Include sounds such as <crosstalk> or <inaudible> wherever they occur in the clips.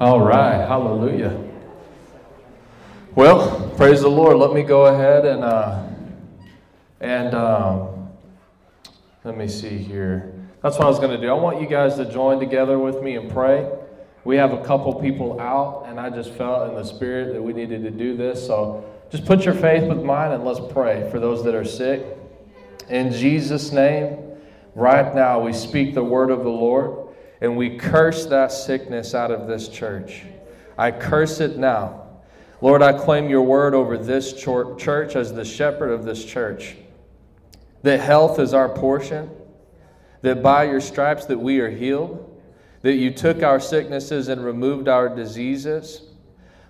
All right, hallelujah. Well, praise the Lord. Let me go ahead and uh, and um, let me see here. That's what I was going to do. I want you guys to join together with me and pray. We have a couple people out, and I just felt in the spirit that we needed to do this. So just put your faith with mine and let's pray for those that are sick. In Jesus' name, right now, we speak the word of the Lord and we curse that sickness out of this church. I curse it now. Lord, I claim your word over this church as the shepherd of this church. That health is our portion, that by your stripes that we are healed, that you took our sicknesses and removed our diseases.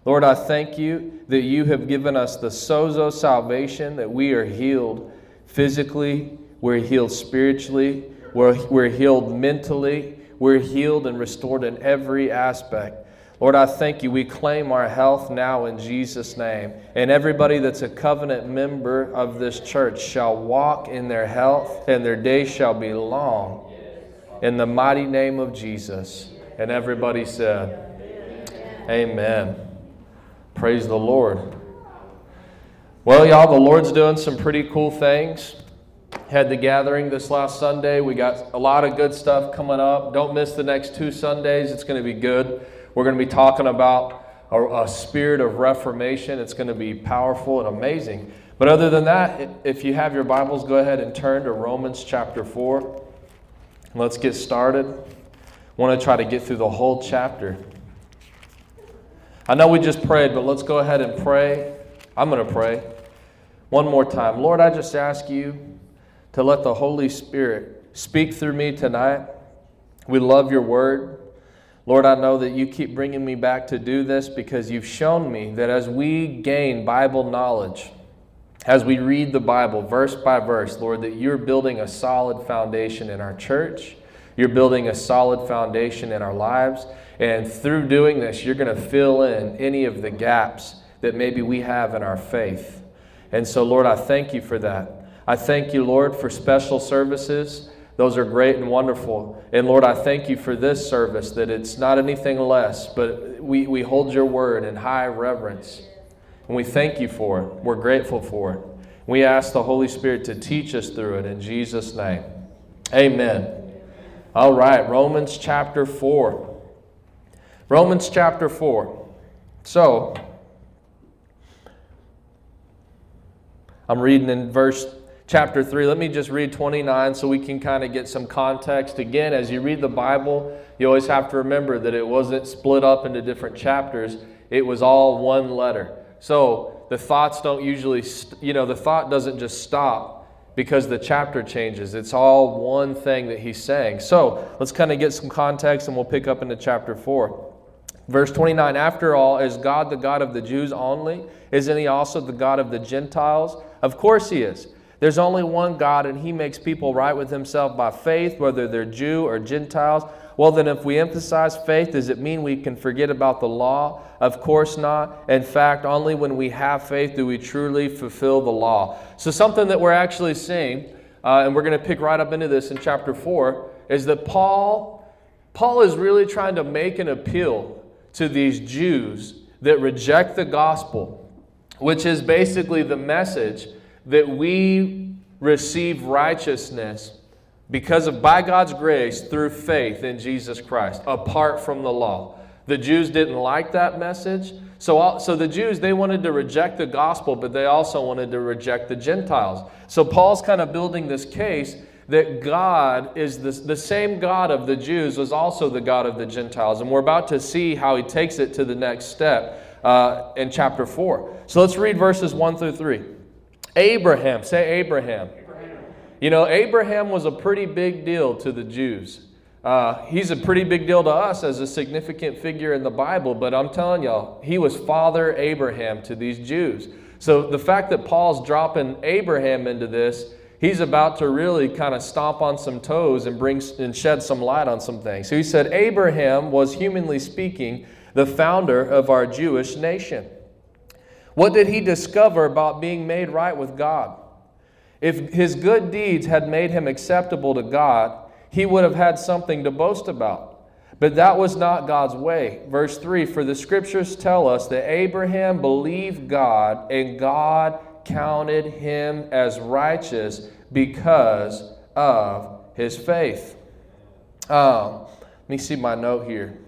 Lord, I thank you that you have given us the sozo salvation, that we are healed physically, we're healed spiritually, we're, we're healed mentally, we're healed and restored in every aspect. Lord, I thank you. We claim our health now in Jesus' name. And everybody that's a covenant member of this church shall walk in their health, and their days shall be long. In the mighty name of Jesus. And everybody said, Amen. Praise the Lord. Well, y'all, the Lord's doing some pretty cool things had the gathering this last Sunday. We got a lot of good stuff coming up. Don't miss the next two Sundays, it's going to be good. We're going to be talking about a, a spirit of reformation. It's going to be powerful and amazing. But other than that, if you have your Bibles, go ahead and turn to Romans chapter 4. Let's get started. I want to try to get through the whole chapter. I know we just prayed, but let's go ahead and pray. I'm going to pray one more time. Lord, I just ask you to let the Holy Spirit speak through me tonight. We love your word. Lord, I know that you keep bringing me back to do this because you've shown me that as we gain Bible knowledge, as we read the Bible verse by verse, Lord, that you're building a solid foundation in our church. You're building a solid foundation in our lives. And through doing this, you're going to fill in any of the gaps that maybe we have in our faith. And so, Lord, I thank you for that. I thank you, Lord, for special services. Those are great and wonderful. And Lord, I thank you for this service, that it's not anything less, but we, we hold your word in high reverence. And we thank you for it. We're grateful for it. We ask the Holy Spirit to teach us through it in Jesus' name. Amen. All right, Romans chapter 4. Romans chapter 4. So, I'm reading in verse chapter 3. Let me just read 29 so we can kind of get some context. Again, as you read the Bible, you always have to remember that it wasn't split up into different chapters, it was all one letter. So the thoughts don't usually, you know, the thought doesn't just stop because the chapter changes. It's all one thing that he's saying. So let's kind of get some context and we'll pick up into chapter 4. Verse 29 After all, is God the God of the Jews only? Isn't he also the God of the Gentiles? Of course he is. There's only one God, and He makes people right with Himself by faith, whether they're Jew or Gentiles. Well, then, if we emphasize faith, does it mean we can forget about the law? Of course not. In fact, only when we have faith do we truly fulfill the law. So, something that we're actually seeing, uh, and we're going to pick right up into this in chapter 4, is that Paul, Paul is really trying to make an appeal to these Jews that reject the gospel, which is basically the message that we receive righteousness because of by God's grace through faith in Jesus Christ, apart from the law. The Jews didn't like that message. So, so the Jews, they wanted to reject the gospel, but they also wanted to reject the Gentiles. So Paul's kind of building this case that God is the, the same God of the Jews was also the God of the Gentiles. And we're about to see how he takes it to the next step uh, in chapter 4. So let's read verses 1 through 3. Abraham, say Abraham. Abraham. You know, Abraham was a pretty big deal to the Jews. Uh, he's a pretty big deal to us as a significant figure in the Bible, but I'm telling y'all, he was Father Abraham to these Jews. So the fact that Paul's dropping Abraham into this, he's about to really kind of stomp on some toes and bring and shed some light on some things. So he said Abraham was humanly speaking the founder of our Jewish nation. What did he discover about being made right with God? If his good deeds had made him acceptable to God, he would have had something to boast about. But that was not God's way. Verse 3 For the scriptures tell us that Abraham believed God, and God counted him as righteous because of his faith. Um, let me see my note here.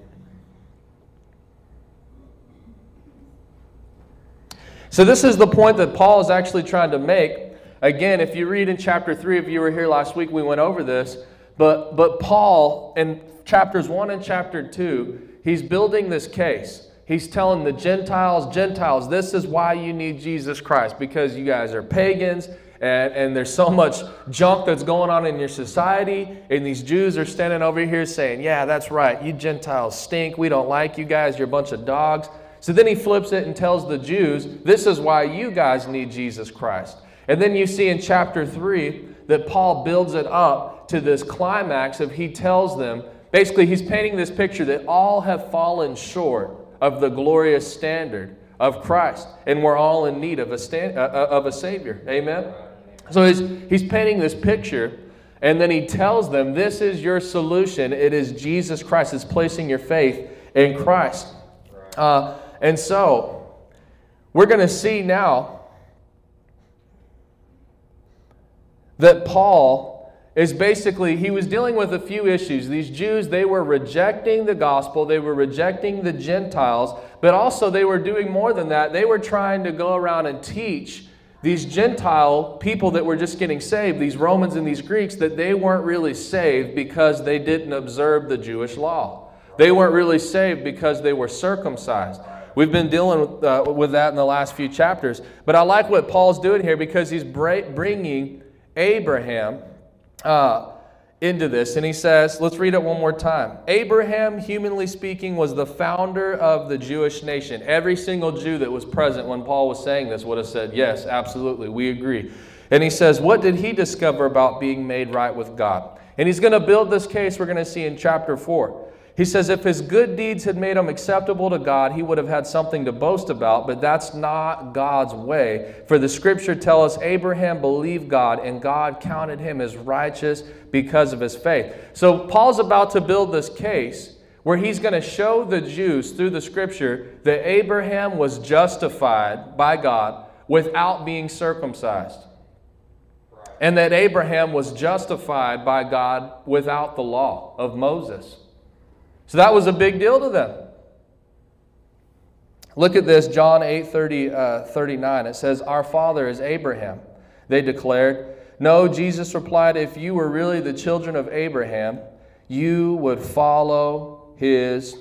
So, this is the point that Paul is actually trying to make. Again, if you read in chapter 3, if you were here last week, we went over this. But, but Paul, in chapters 1 and chapter 2, he's building this case. He's telling the Gentiles, Gentiles, this is why you need Jesus Christ, because you guys are pagans and, and there's so much junk that's going on in your society. And these Jews are standing over here saying, Yeah, that's right. You Gentiles stink. We don't like you guys. You're a bunch of dogs. So then he flips it and tells the Jews, This is why you guys need Jesus Christ. And then you see in chapter 3 that Paul builds it up to this climax of he tells them, basically, he's painting this picture that all have fallen short of the glorious standard of Christ, and we're all in need of a, stand, uh, uh, of a Savior. Amen? So he's, he's painting this picture, and then he tells them, This is your solution. It is Jesus Christ. It's placing your faith in Christ. Uh, and so, we're going to see now that Paul is basically, he was dealing with a few issues. These Jews, they were rejecting the gospel, they were rejecting the Gentiles, but also they were doing more than that. They were trying to go around and teach these Gentile people that were just getting saved, these Romans and these Greeks, that they weren't really saved because they didn't observe the Jewish law. They weren't really saved because they were circumcised. We've been dealing with, uh, with that in the last few chapters. But I like what Paul's doing here because he's bringing Abraham uh, into this. And he says, let's read it one more time. Abraham, humanly speaking, was the founder of the Jewish nation. Every single Jew that was present when Paul was saying this would have said, yes, absolutely, we agree. And he says, what did he discover about being made right with God? And he's going to build this case we're going to see in chapter 4. He says, if his good deeds had made him acceptable to God, he would have had something to boast about, but that's not God's way. For the scripture tells us Abraham believed God, and God counted him as righteous because of his faith. So Paul's about to build this case where he's going to show the Jews through the scripture that Abraham was justified by God without being circumcised. And that Abraham was justified by God without the law of Moses. So that was a big deal to them. Look at this, John 8 30, uh, 39. It says, Our father is Abraham. They declared. No, Jesus replied, If you were really the children of Abraham, you would follow his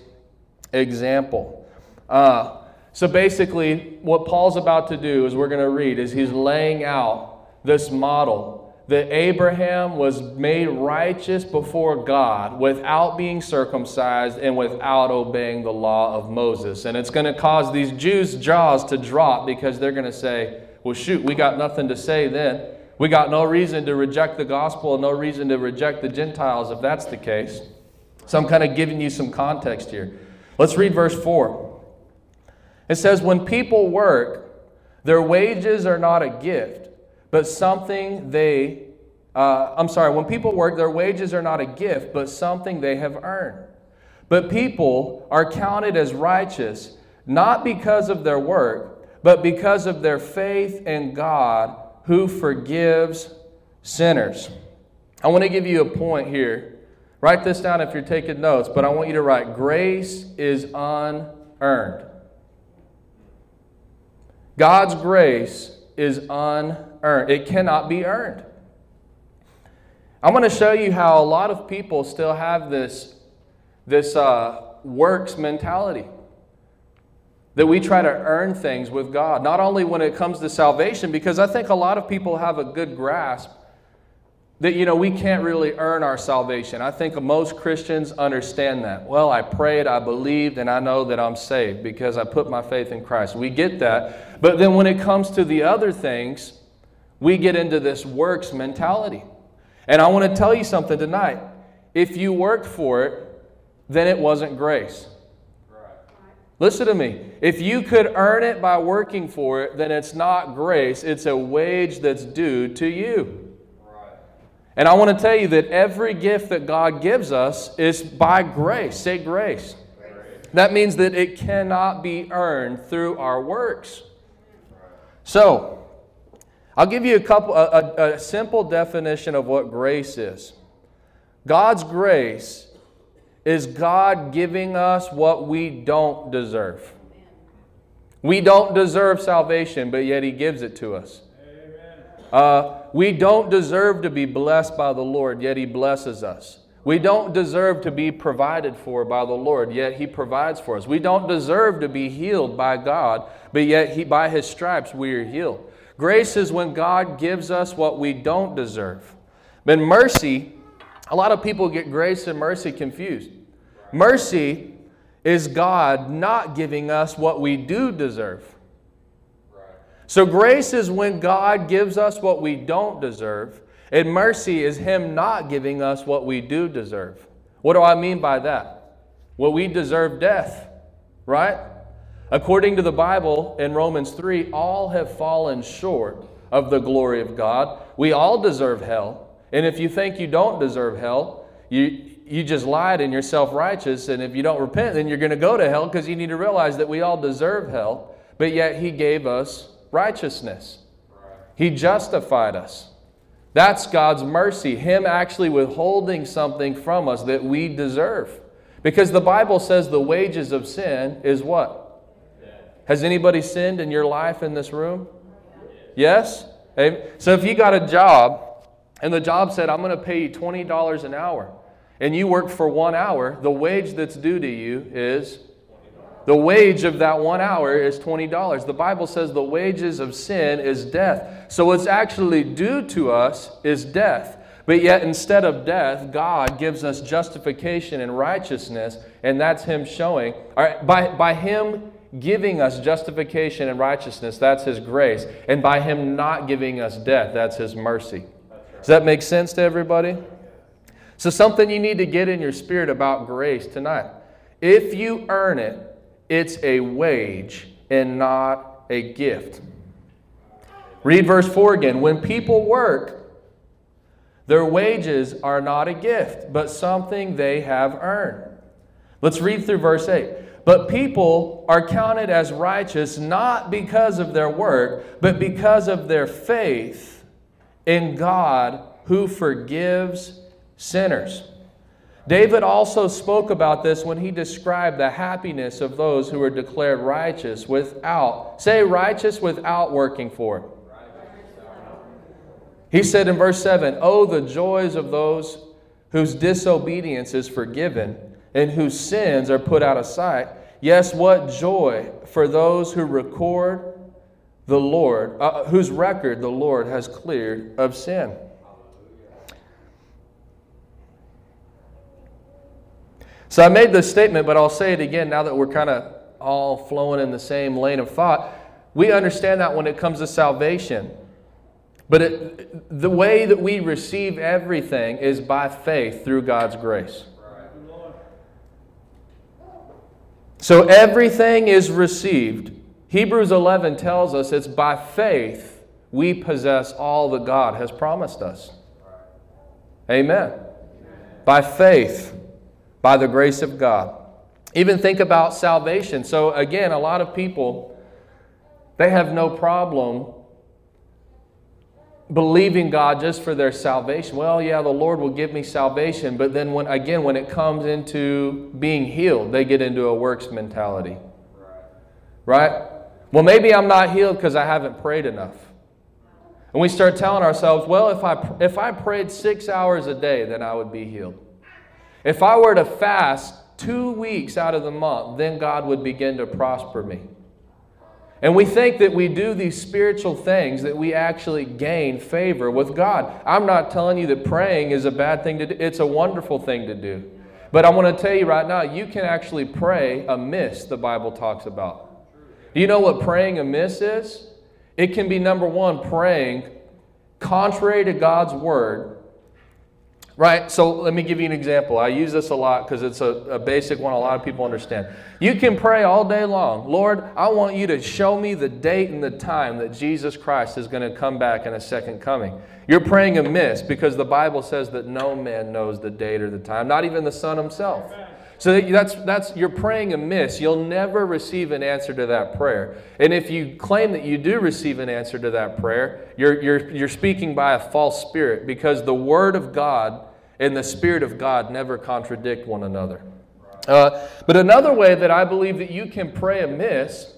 example. Uh, so basically, what Paul's about to do, is we're going to read, is he's laying out this model that Abraham was made righteous before God without being circumcised and without obeying the law of Moses. And it's going to cause these Jews' jaws to drop because they're going to say, well, shoot, we got nothing to say then. We got no reason to reject the gospel no reason to reject the Gentiles if that's the case. So I'm kind of giving you some context here. Let's read verse 4. It says, When people work, their wages are not a gift but something they, uh, I'm sorry, when people work, their wages are not a gift, but something they have earned. But people are counted as righteous not because of their work, but because of their faith in God who forgives sinners. I want to give you a point here. Write this down if you're taking notes, but I want you to write grace is unearned. God's grace is unearned earned. It cannot be earned. I'm going to show you how a lot of people still have this, this uh, works mentality. That we try to earn things with God, not only when it comes to salvation, because I think a lot of people have a good grasp that you know we can't really earn our salvation. I think most Christians understand that. Well, I prayed, I believed, and I know that I'm saved because I put my faith in Christ. We get that. But then when it comes to the other things, we get into this works mentality. And I want to tell you something tonight. If you worked for it, then it wasn't grace. Listen to me. If you could earn it by working for it, then it's not grace. It's a wage that's due to you. And I want to tell you that every gift that God gives us is by grace. Say grace. grace. That means that it cannot be earned through our works. So, I'll give you a couple a, a, a simple definition of what grace is. God's grace is God giving us what we don't deserve. We don't deserve salvation, but yet He gives it to us. Uh, we don't deserve to be blessed by the Lord, yet He blesses us. We don't deserve to be provided for by the Lord, yet He provides for us. We don't deserve to be healed by God, but yet he, by His stripes we are healed. Grace is when God gives us what we don't deserve. But mercy, a lot of people get grace and mercy confused. Mercy is God not giving us what we do deserve. So, grace is when God gives us what we don't deserve, and mercy is Him not giving us what we do deserve. What do I mean by that? Well, we deserve death, right? According to the Bible in Romans 3, all have fallen short of the glory of God. We all deserve hell. And if you think you don't deserve hell, you, you just lied and you're self righteous. And if you don't repent, then you're going to go to hell because you need to realize that we all deserve hell. But yet, He gave us righteousness. He justified us. That's God's mercy, Him actually withholding something from us that we deserve. Because the Bible says the wages of sin is what? Has anybody sinned in your life in this room? Yes? So if you got a job and the job said, I'm going to pay you $20 an hour, and you work for one hour, the wage that's due to you is the wage of that one hour is $20. The Bible says the wages of sin is death. So what's actually due to us is death. But yet, instead of death, God gives us justification and righteousness, and that's Him showing. All right, by, by Him giving us justification and righteousness, that's His grace. And by Him not giving us death, that's His mercy. Does that make sense to everybody? So, something you need to get in your spirit about grace tonight. If you earn it, it's a wage and not a gift. Read verse 4 again. When people work, their wages are not a gift, but something they have earned. Let's read through verse 8. But people are counted as righteous not because of their work, but because of their faith in God who forgives sinners. David also spoke about this when he described the happiness of those who are declared righteous without, say, righteous without working for it. He said in verse 7 Oh, the joys of those whose disobedience is forgiven and whose sins are put out of sight. Yes, what joy for those who record the Lord, uh, whose record the Lord has cleared of sin. So I made this statement, but I'll say it again now that we're kind of all flowing in the same lane of thought. We understand that when it comes to salvation. But it, the way that we receive everything is by faith through God's grace. So everything is received. Hebrews 11 tells us it's by faith we possess all that God has promised us. Amen. By faith by the grace of God. Even think about salvation. So, again, a lot of people, they have no problem believing God just for their salvation. Well, yeah, the Lord will give me salvation, but then when again when it comes into being healed, they get into a works mentality. Right? right? Well, maybe I'm not healed because I haven't prayed enough. And we start telling ourselves, well, if I if I prayed 6 hours a day, then I would be healed. If I were to fast two weeks out of the month, then God would begin to prosper me. And we think that we do these spiritual things that we actually gain favor with God. I'm not telling you that praying is a bad thing to do, it's a wonderful thing to do. But I want to tell you right now, you can actually pray amiss, the Bible talks about. Do you know what praying amiss is? It can be number one, praying contrary to God's word Right? So let me give you an example. I use this a lot because it's a, a, basic one a lot of people understand. You can pray all day long Lord, I want you to show me the date and the time that Jesus Christ is going to come back in a second coming. You're praying amiss because the Bible says that no man knows the date or the time, not even the Son himself. So that's, that's, you're praying amiss. You'll never receive an answer to that prayer. And if you claim that you do receive an answer to that prayer, you're, you're, you're speaking by a false spirit because the Word of God and the Spirit of God never contradict one another. Uh, but another way that I believe that you can pray amiss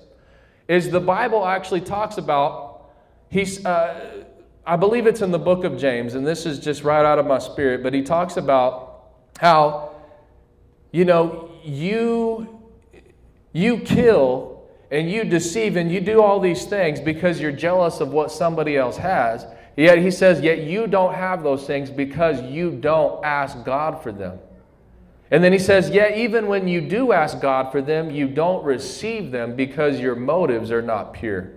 is the Bible actually talks about, he's, uh, I believe it's in the book of James, and this is just right out of my spirit, but he talks about how you know, you, you kill and you deceive and you do all these things because you're jealous of what somebody else has. Yet he says, yet you don't have those things because you don't ask God for them. And then he says, yet even when you do ask God for them, you don't receive them because your motives are not pure.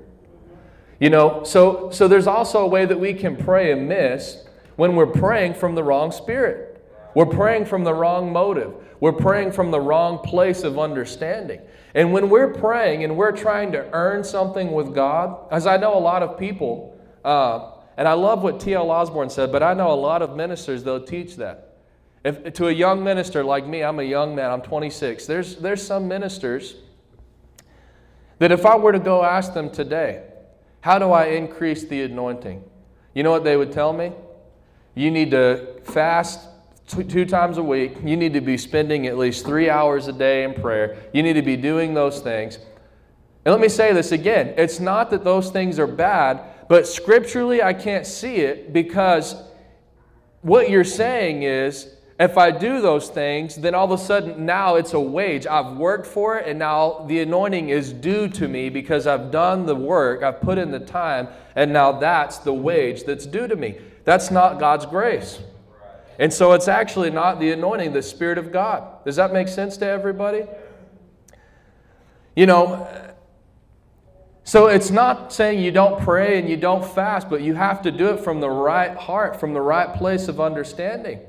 You know, so, so there's also a way that we can pray amiss when we're praying from the wrong spirit. We're praying from the wrong motive. We're praying from the wrong place of understanding. And when we're praying and we're trying to earn something with God, as I know a lot of people, uh, and I love what T.L. Osborn said, but I know a lot of ministers, they'll teach that. If, to a young minister like me, I'm a young man, I'm 26, there's, there's some ministers that if I were to go ask them today, how do I increase the anointing? You know what they would tell me? You need to fast two, times a week. You need to be spending at least three hours a day in prayer. You need to be doing those things. And let me say this again it's not that those things are bad, but scripturally I can't see it because what you're saying is if I do those things, then all of a sudden now it's a wage. I've worked for it, and now the anointing is due to me because I've done the work, I've put in the time, and now that's the wage that's due to me. That's not God's grace. And so it's actually not the anointing, the Spirit of God. Does that make sense to everybody? You know, so it's not saying you don't pray and you don't fast, but you have to do it from the right heart, from the right place of understanding.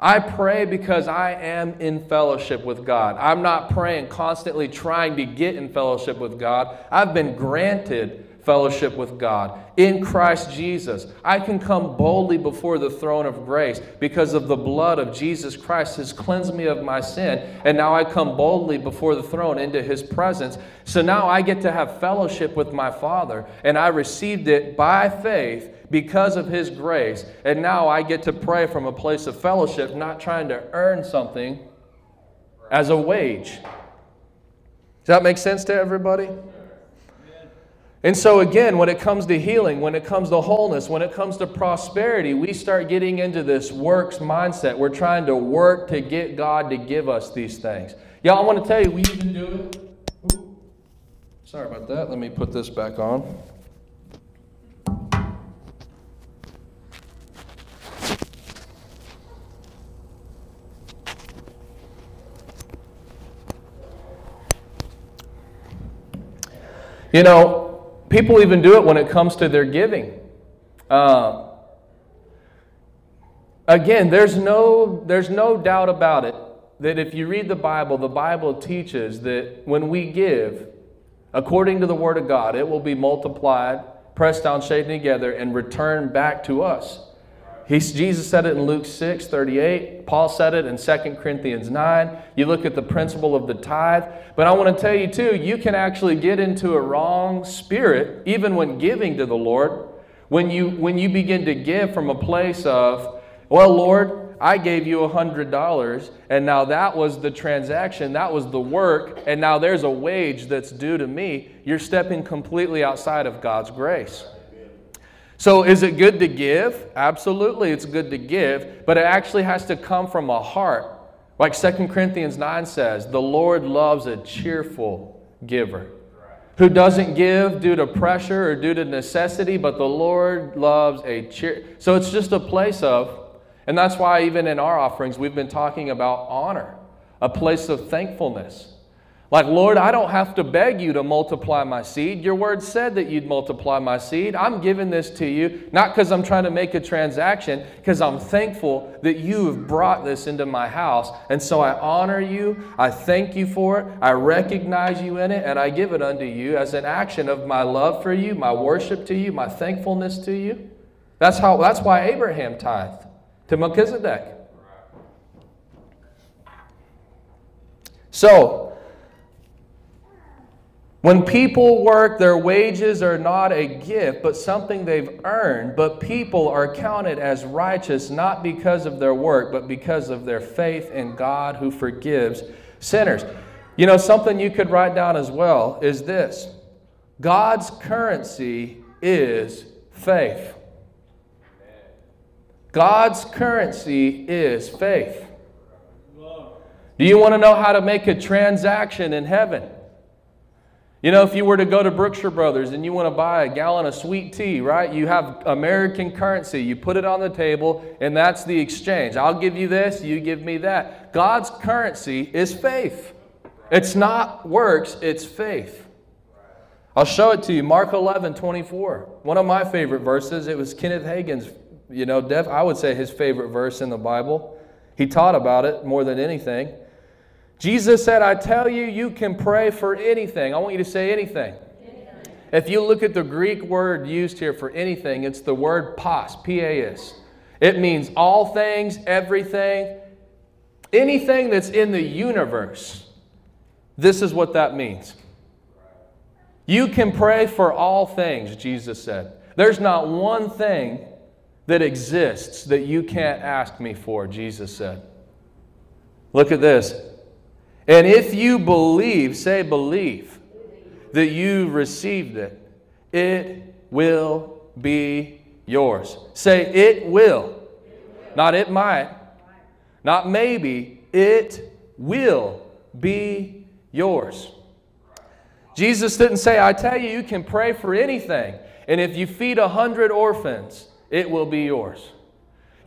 I pray because I am in fellowship with God. I'm not praying constantly trying to get in fellowship with God. I've been granted fellowship with God in Christ Jesus. I can come boldly before the throne of grace because of the blood of Jesus Christ has cleansed me of my sin. And now I come boldly before the throne into his presence. So now I get to have fellowship with my Father, and I received it by faith because of his grace. And now I get to pray from a place of fellowship, not trying to earn something as a wage. Does that make sense to everybody? And so, again, when it comes to healing, when it comes to wholeness, when it comes to prosperity, we start getting into this works mindset. We're trying to work to get God to give us these things. Y'all, I want to tell you, we even do it. Sorry about that. Let me put this back on. You know, People even do it when it comes to their giving. Uh, again, there's no, there's no doubt about it that if you read the Bible, the Bible teaches that when we give, according to the Word of God, it will be multiplied, pressed down, shaken together, and returned back to us. He, Jesus said it in Luke 6 38. Paul said it in 2 Corinthians 9. You look at the principle of the tithe. But I want to tell you, too, you can actually get into a wrong spirit, even when giving to the Lord. When you, when you begin to give from a place of, well, Lord, I gave you a $100, and now that was the transaction, that was the work, and now there's a wage that's due to me. You're stepping completely outside of God's grace. So, is it good to give? Absolutely, it's good to give, but it actually has to come from a heart. Like 2 Corinthians 9 says, the Lord loves a cheerful giver. who doesn't give due to pressure or due to necessity, but the Lord loves a cheer. So it's just a place of, and that's why even in our offerings, we've been talking about honor, a place of thankfulness. Like, Lord, I don't have to beg you to multiply my seed. Your word said that you'd multiply my seed. I'm giving this to you, not because I'm trying to make a transaction, because I'm thankful that you have brought this into my house. And so I honor you. I thank you for it. I recognize you in it, and I give it unto you as an action of my love for you, my worship to you, my thankfulness to you. That's, how, that's why Abraham tithed to Melchizedek. So, when people work, their wages are not a gift, but something they've earned. But people are counted as righteous not because of their work, but because of their faith in God who forgives sinners. You know, something you could write down as well is this God's currency is faith. God's currency is faith. Do you want to know how to make a transaction in heaven? You know, if you were to go to Brookshire Brothers and you want to buy a gallon of sweet tea, right? You have American currency. You put it on the table, and that's the exchange. I'll give you this, you give me that. God's currency is faith. It's not works, it's faith. I'll show it to you. Mark 11, 24. One of my favorite verses. It was Kenneth Hagin's, you know, def, I would say his favorite verse in the Bible. He taught about it more than anything. Jesus said, I tell you, you can pray for anything. I want you to say anything. anything. If you look at the Greek word used here for anything, it's the word pas, P A S. It means all things, everything, anything that's in the universe. This is what that means. You can pray for all things, Jesus said. There's not one thing that exists that you can't ask me for, Jesus said. Look at this. And if you believe, say believe, that you received it, it will be yours. Say it will. Not it might. Not maybe. It will be yours. Jesus didn't say, I tell you, you can pray for anything. And if you feed a hundred orphans, it will be yours.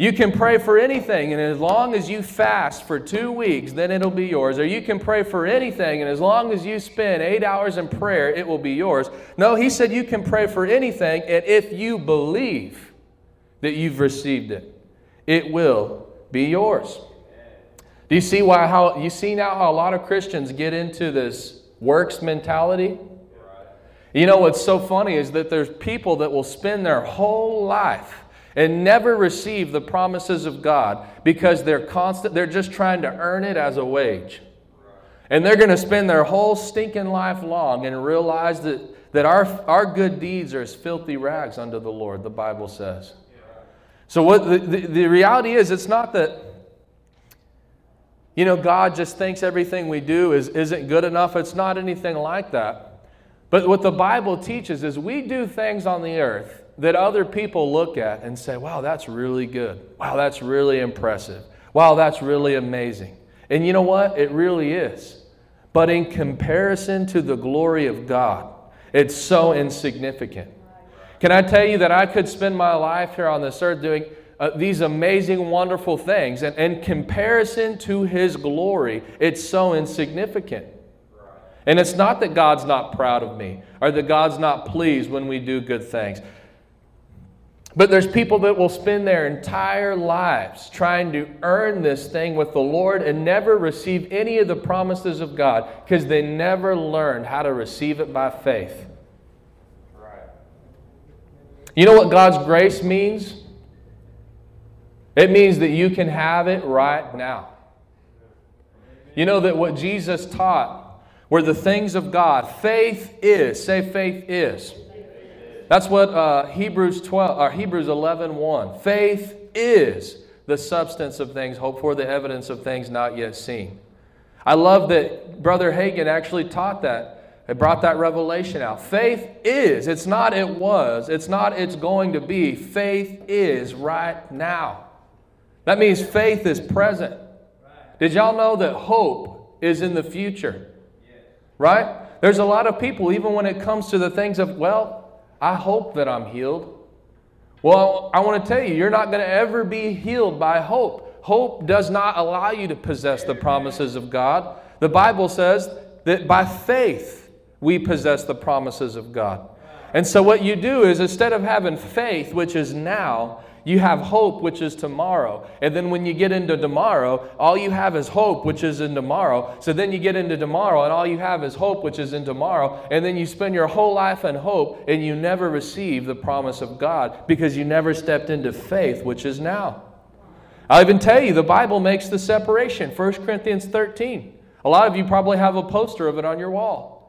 You can pray for anything, and as long as you fast for two weeks, then it'll be yours. Or you can pray for anything, and as long as you spend eight hours in prayer, it will be yours. No, he said you can pray for anything, and if you believe that you've received it, it will be yours. Do you see why how you see now how a lot of Christians get into this works mentality? You know what's so funny is that there's people that will spend their whole life and never receive the promises of God because they're constant they're just trying to earn it as a wage. And they're going to spend their whole stinking life long and realize that, that our, our good deeds are as filthy rags unto the Lord, the Bible says. So what the, the, the reality is it's not that you know God just thinks everything we do is, isn't good enough. It's not anything like that. But what the Bible teaches is we do things on the earth that other people look at and say, wow, that's really good. Wow, that's really impressive. Wow, that's really amazing. And you know what? It really is. But in comparison to the glory of God, it's so insignificant. Can I tell you that I could spend my life here on this earth doing uh, these amazing, wonderful things, and in comparison to His glory, it's so insignificant. And it's not that God's not proud of me or that God's not pleased when we do good things. But there's people that will spend their entire lives trying to earn this thing with the Lord and never receive any of the promises of God because they never learned how to receive it by faith. Right. You know what God's grace means? It means that you can have it right now. You know that what Jesus taught were the things of God. Faith is, say, faith is. That's what uh, Hebrews 12 or Hebrews 11, 1. Faith is the substance of things hoped for, the evidence of things not yet seen. I love that Brother Hagin actually taught that. It brought that revelation out. Faith is. It's not it was. It's not it's going to be. Faith is right now. That means faith is present. Did y'all know that hope is in the future? Right? There's a lot of people, even when it comes to the things of, well, I hope that I'm healed. Well, I want to tell you, you're not going to ever be healed by hope. Hope does not allow you to possess the promises of God. The Bible says that by faith we possess the promises of God. And so, what you do is instead of having faith, which is now, you have hope, which is tomorrow. And then when you get into tomorrow, all you have is hope, which is in tomorrow. So then you get into tomorrow, and all you have is hope, which is in tomorrow. And then you spend your whole life in hope, and you never receive the promise of God because you never stepped into faith, which is now. I'll even tell you, the Bible makes the separation 1 Corinthians 13. A lot of you probably have a poster of it on your wall.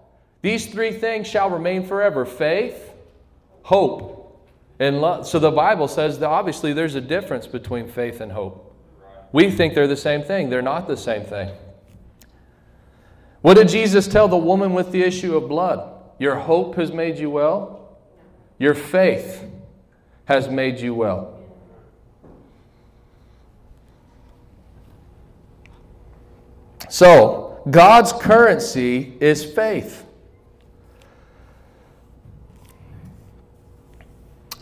These three things shall remain forever faith, hope, and love. So the Bible says that obviously there's a difference between faith and hope. We think they're the same thing, they're not the same thing. What did Jesus tell the woman with the issue of blood? Your hope has made you well, your faith has made you well. So, God's currency is faith.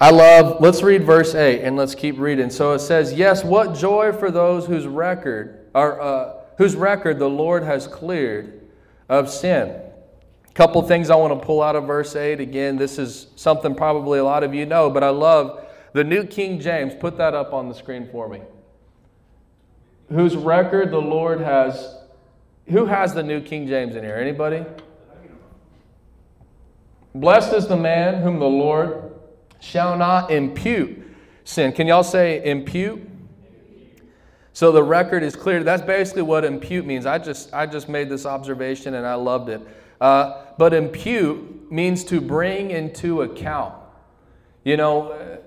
I love, let's read verse 8 and let's keep reading. So it says, Yes, what joy for those whose record, or, uh, whose record the Lord has cleared of sin. A couple things I want to pull out of verse 8. Again, this is something probably a lot of you know, but I love the New King James. Put that up on the screen for me. Whose record the Lord has. Who has the New King James in here? Anybody? Blessed is the man whom the Lord shall not impute sin. Can y'all say impute? So the record is clear. That's basically what impute means. I just, I just made this observation and I loved it. Uh, but impute means to bring into account. You know,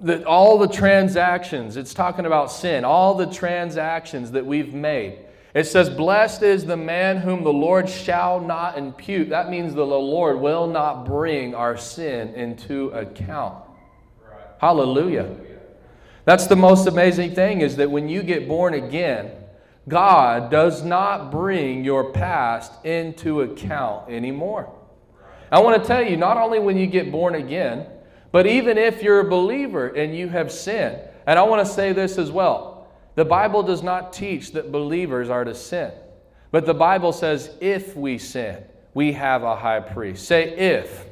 the, all the transactions, it's talking about sin, all the transactions that we've made. It says, Blessed is the man whom the Lord shall not impute. That means the Lord will not bring our sin into account. Right. Hallelujah. That's the most amazing thing is that when you get born again, God does not bring your past into account anymore. I want to tell you, not only when you get born again, but even if you're a believer and you have sinned, and I want to say this as well the Bible does not teach that believers are to sin, but the Bible says if we sin, we have a high priest. Say if.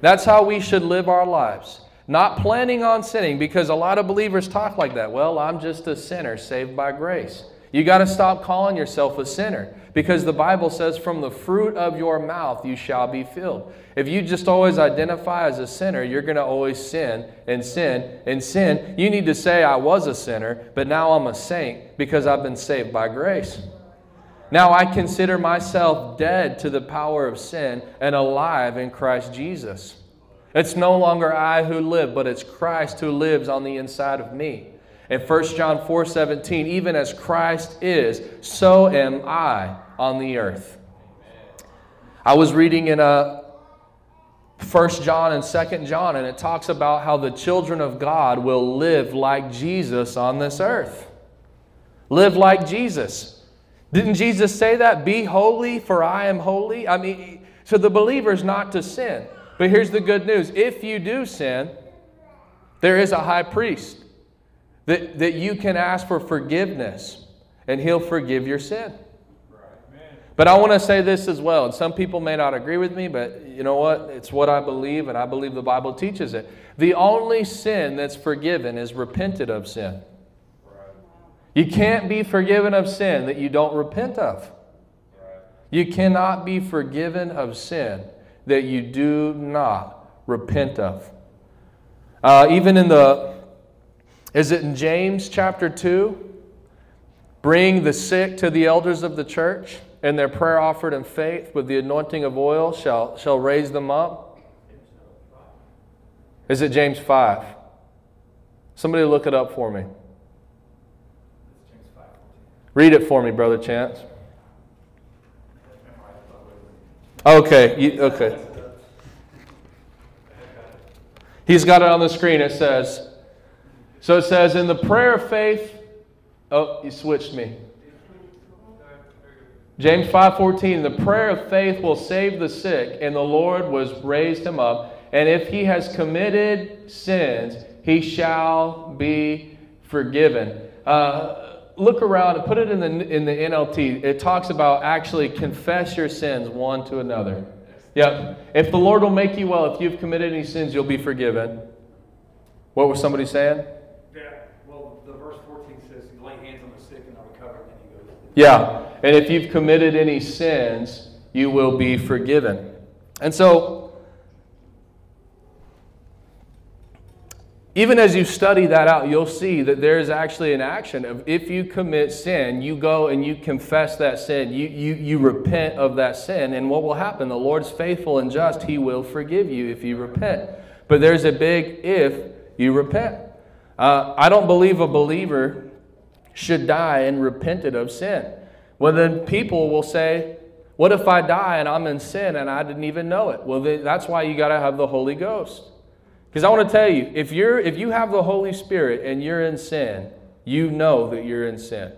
That's how we should live our lives. Not planning on sinning because a lot of believers talk like that. Well, I'm just a sinner saved by grace. You got to stop calling yourself a sinner because the Bible says, From the fruit of your mouth you shall be filled. If you just always identify as a sinner, you're going to always sin and sin and sin. You need to say, I was a sinner, but now I'm a saint because I've been saved by grace. Now I consider myself dead to the power of sin and alive in Christ Jesus. It's no longer I who live, but it's Christ who lives on the inside of me. In 1 John 4 17, even as Christ is, so am I on the earth. I was reading in uh, a 1 John and 2 John, and it talks about how the children of God will live like Jesus on this earth. Live like Jesus. Didn't Jesus say that? Be holy, for I am holy? I mean, so the believer is not to sin. But here's the good news if you do sin, there is a high priest that, that you can ask for forgiveness and he'll forgive your sin. But I want to say this as well, and some people may not agree with me, but you know what? It's what I believe, and I believe the Bible teaches it. The only sin that's forgiven is repented of sin. You can't be forgiven of sin that you don't repent of. You cannot be forgiven of sin that you do not repent of. Uh, even in the is it in James chapter 2? Bring the sick to the elders of the church, and their prayer offered in faith with the anointing of oil shall, shall raise them up. Is it James 5? Somebody look it up for me. Read it for me, Brother Chance. Okay, you, okay. He's got it on the screen. It says, so it says, in the prayer of faith, oh, you switched me. James 5:14 The prayer of faith will save the sick and the Lord was raised him up and if he has committed sins he shall be forgiven. Uh, look around and put it in the in the NLT. It talks about actually confess your sins one to another. Yep. If the Lord will make you well, if you've committed any sins, you'll be forgiven. What was somebody saying? Yeah, well, the verse 14 says, lay hands on the sick and they'll recover. And then he goes, Yeah. And if you've committed any sins, you will be forgiven. And so, even as you study that out, you'll see that there is actually an action of if you commit sin, you go and you confess that sin, you, you, you repent of that sin, and what will happen? The Lord's faithful and just, He will forgive you if you repent. But there's a big if you repent. Uh, I don't believe a believer should die and repented of sin. Well, then people will say, What if I die and I'm in sin and I didn't even know it? Well, that's why you got to have the Holy Ghost. Because I want to tell you, if you're if you have the Holy Spirit and you're in sin, you know that you're in sin.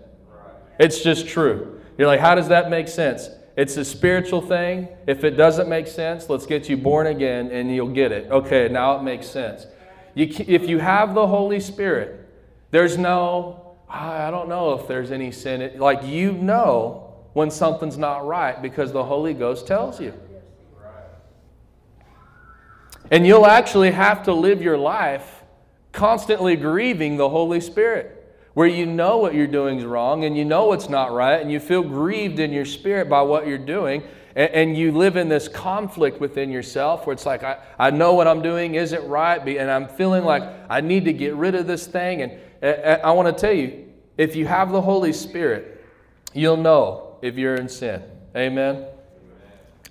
It's just true. You're like, how does that make sense? It's a spiritual thing. If it doesn't make sense, let's get you born again and you'll get it. Okay, now it makes sense. You, if you have the Holy Spirit, there's no, I don't know if there's any sin. Like you know when something's not right because the Holy Ghost tells you. And you'll actually have to live your life constantly grieving the Holy Spirit, where you know what you're doing is wrong and you know what's not right, and you feel grieved in your spirit by what you're doing, and, and you live in this conflict within yourself where it's like, I, I know what I'm doing isn't right, and I'm feeling like I need to get rid of this thing. And I, want to tell you, if you have the Holy Spirit, you'll know if you're in sin. Amen.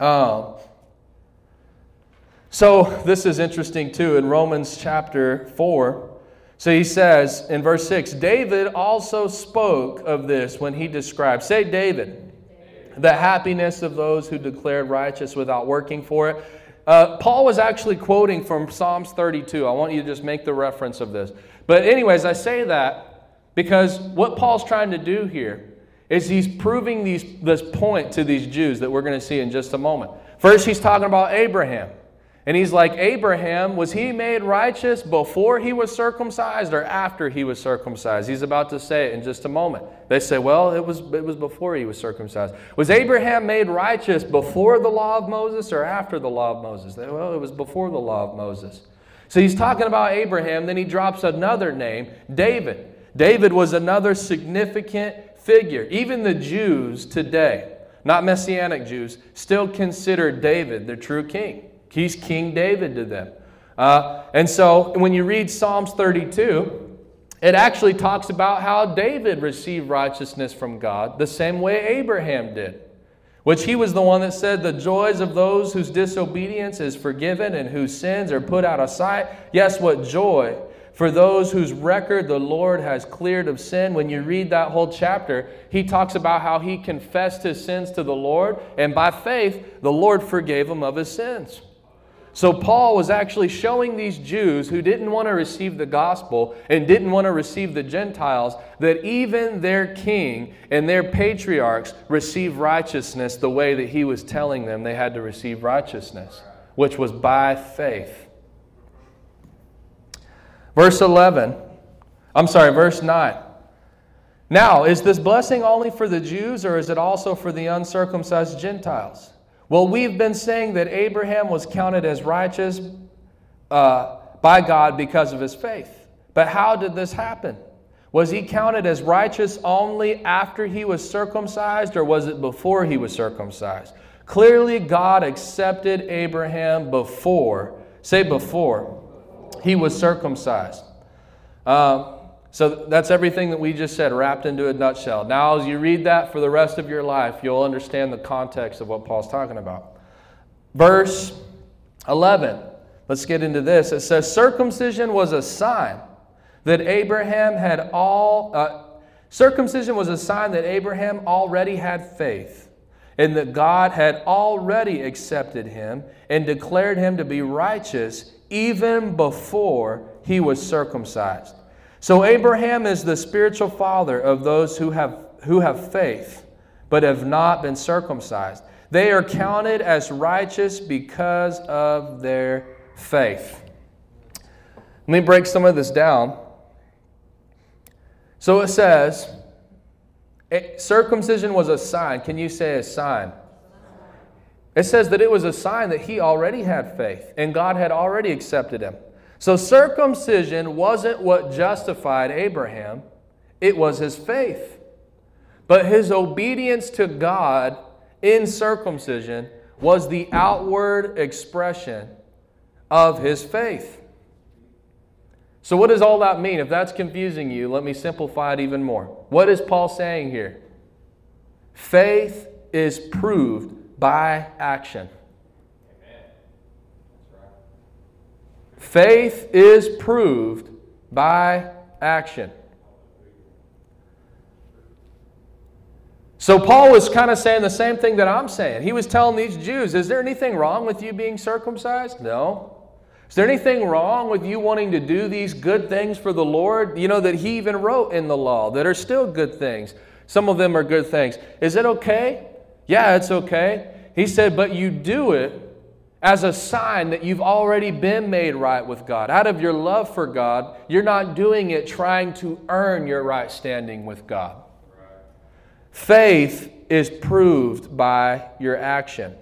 Um, so, this is interesting too in Romans chapter 4. So he says in verse 6 David also spoke of this when he described, say, David, the happiness of those who declared righteous without working for it. Uh, Paul was actually quoting from Psalms 32. I want you to just make the reference of this. But, anyways, I say that because what Paul's trying to do here is he's proving these, this point to these Jews that we're going to see in just a moment. First, he's talking about Abraham. And he's like, Abraham, was he made righteous before he was circumcised or after he was circumcised? He's about to say it in just a moment. They say, well, it was, it was before he was circumcised. Was Abraham made righteous before the law of Moses or after the law of Moses? They, well, it was before the law of Moses. So he's talking about Abraham, then he drops another name, David. David was another significant figure. Even the Jews today, not Messianic Jews, still consider David the true king. He's King David to them. Uh, and so when you read Psalms 32, it actually talks about how David received righteousness from God the same way Abraham did, which he was the one that said, The joys of those whose disobedience is forgiven and whose sins are put out of sight. Yes, what joy for those whose record the Lord has cleared of sin. When you read that whole chapter, he talks about how he confessed his sins to the Lord, and by faith, the Lord forgave him of his sins. So, Paul was actually showing these Jews who didn't want to receive the gospel and didn't want to receive the Gentiles that even their king and their patriarchs receive righteousness the way that he was telling them they had to receive righteousness, which was by faith. Verse 11, I'm sorry, verse 9. Now, is this blessing only for the Jews or is it also for the uncircumcised Gentiles? Well, we've been saying that Abraham was counted as righteous uh, by God because of his faith. But how did this happen? Was he counted as righteous only after he was circumcised, or was it before he was circumcised? Clearly, God accepted Abraham before, say before, he was circumcised. Uh, so that's everything that we just said wrapped into a nutshell. Now, as you read that for the rest of your life, you'll understand the context of what Paul's talking about. Verse 11, let's get into this. It says, Circumcision was a sign that Abraham had all, uh, circumcision was a sign that Abraham already had faith and that God had already accepted him and declared him to be righteous even before he was circumcised. So Abraham is the spiritual father of those who have, who have faith but have not been circumcised. They are counted as righteous because of their faith. Let me break some of this down. So it says, circumcision was a sign. Can you say a sign? It says that it was a sign that he already had faith and God had already accepted him. So circumcision wasn't what justified Abraham, it was his faith. But his obedience to God in circumcision was the outward expression of his faith. So, what does all that mean? If that's confusing you, let me simplify it even more. What is Paul saying here? Faith is proved by action. Faith is proved by action. So Paul was kind of saying the same thing that I'm saying. He was telling these Jews, is there anything wrong with you being circumcised? No. Is there anything wrong with you wanting to do these good things for the Lord? You know, that He even wrote in the law that are still good things. Some of them are good things. Is it okay? Yeah, it's okay. He said, but you do it as a sign that you've already been made right with God. Out of your love for God, you're not doing it trying to earn your right standing with God. Faith is proved by your action.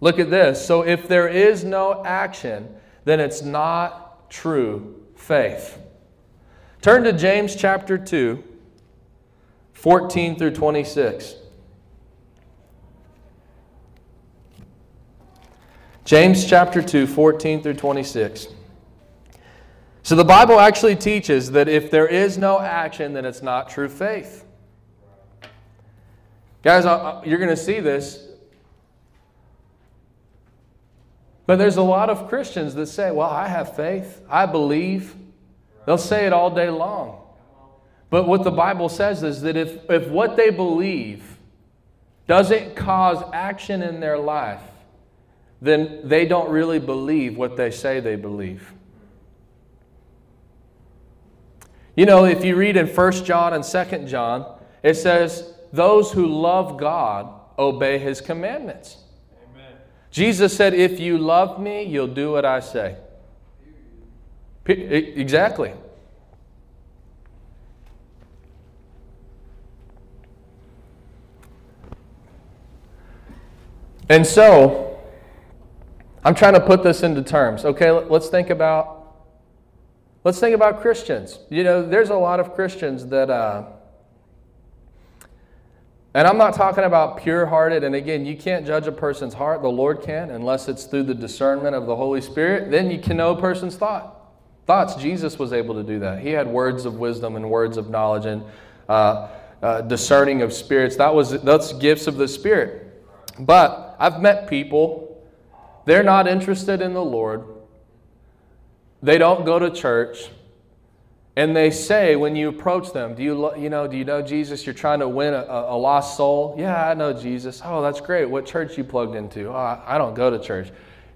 Look at this. So if there is no action, then it's not true faith. Turn to James chapter 2, 14 through 26. James chapter 2, 14 through 26. So the Bible actually teaches that if there is no action, then it's not true faith. Guys, you're going to see this. But there's a lot of Christians that say, Well, I have faith, I believe. They'll say it all day long. But what the Bible says is that if, if what they believe doesn't cause action in their life, then they don't really believe what they say they believe. You know, if you read in 1 John and 2 John, it says, Those who love God obey his commandments. Amen. Jesus said, If you love me, you'll do what I say. Exactly. And so, I'm trying to put this into terms. Okay, let's think about let's think about Christians. You know, there's a lot of Christians that uh, and I'm not talking about pure hearted, and again, you can't judge a person's heart, the Lord can, unless it's through the discernment of the Holy Spirit. Then you can know a person's thought. Thoughts, Jesus was able to do that. He had words of wisdom and words of knowledge and uh, uh, discerning of spirits. That was that's gifts of the Spirit. But I've met people they're not interested in the Lord. They don't go to church. And they say when you approach them, do you, you know, do you know Jesus? You're trying to win a, a lost soul? Yeah, I know Jesus. Oh, that's great. What church you plugged into? Oh, I don't go to church.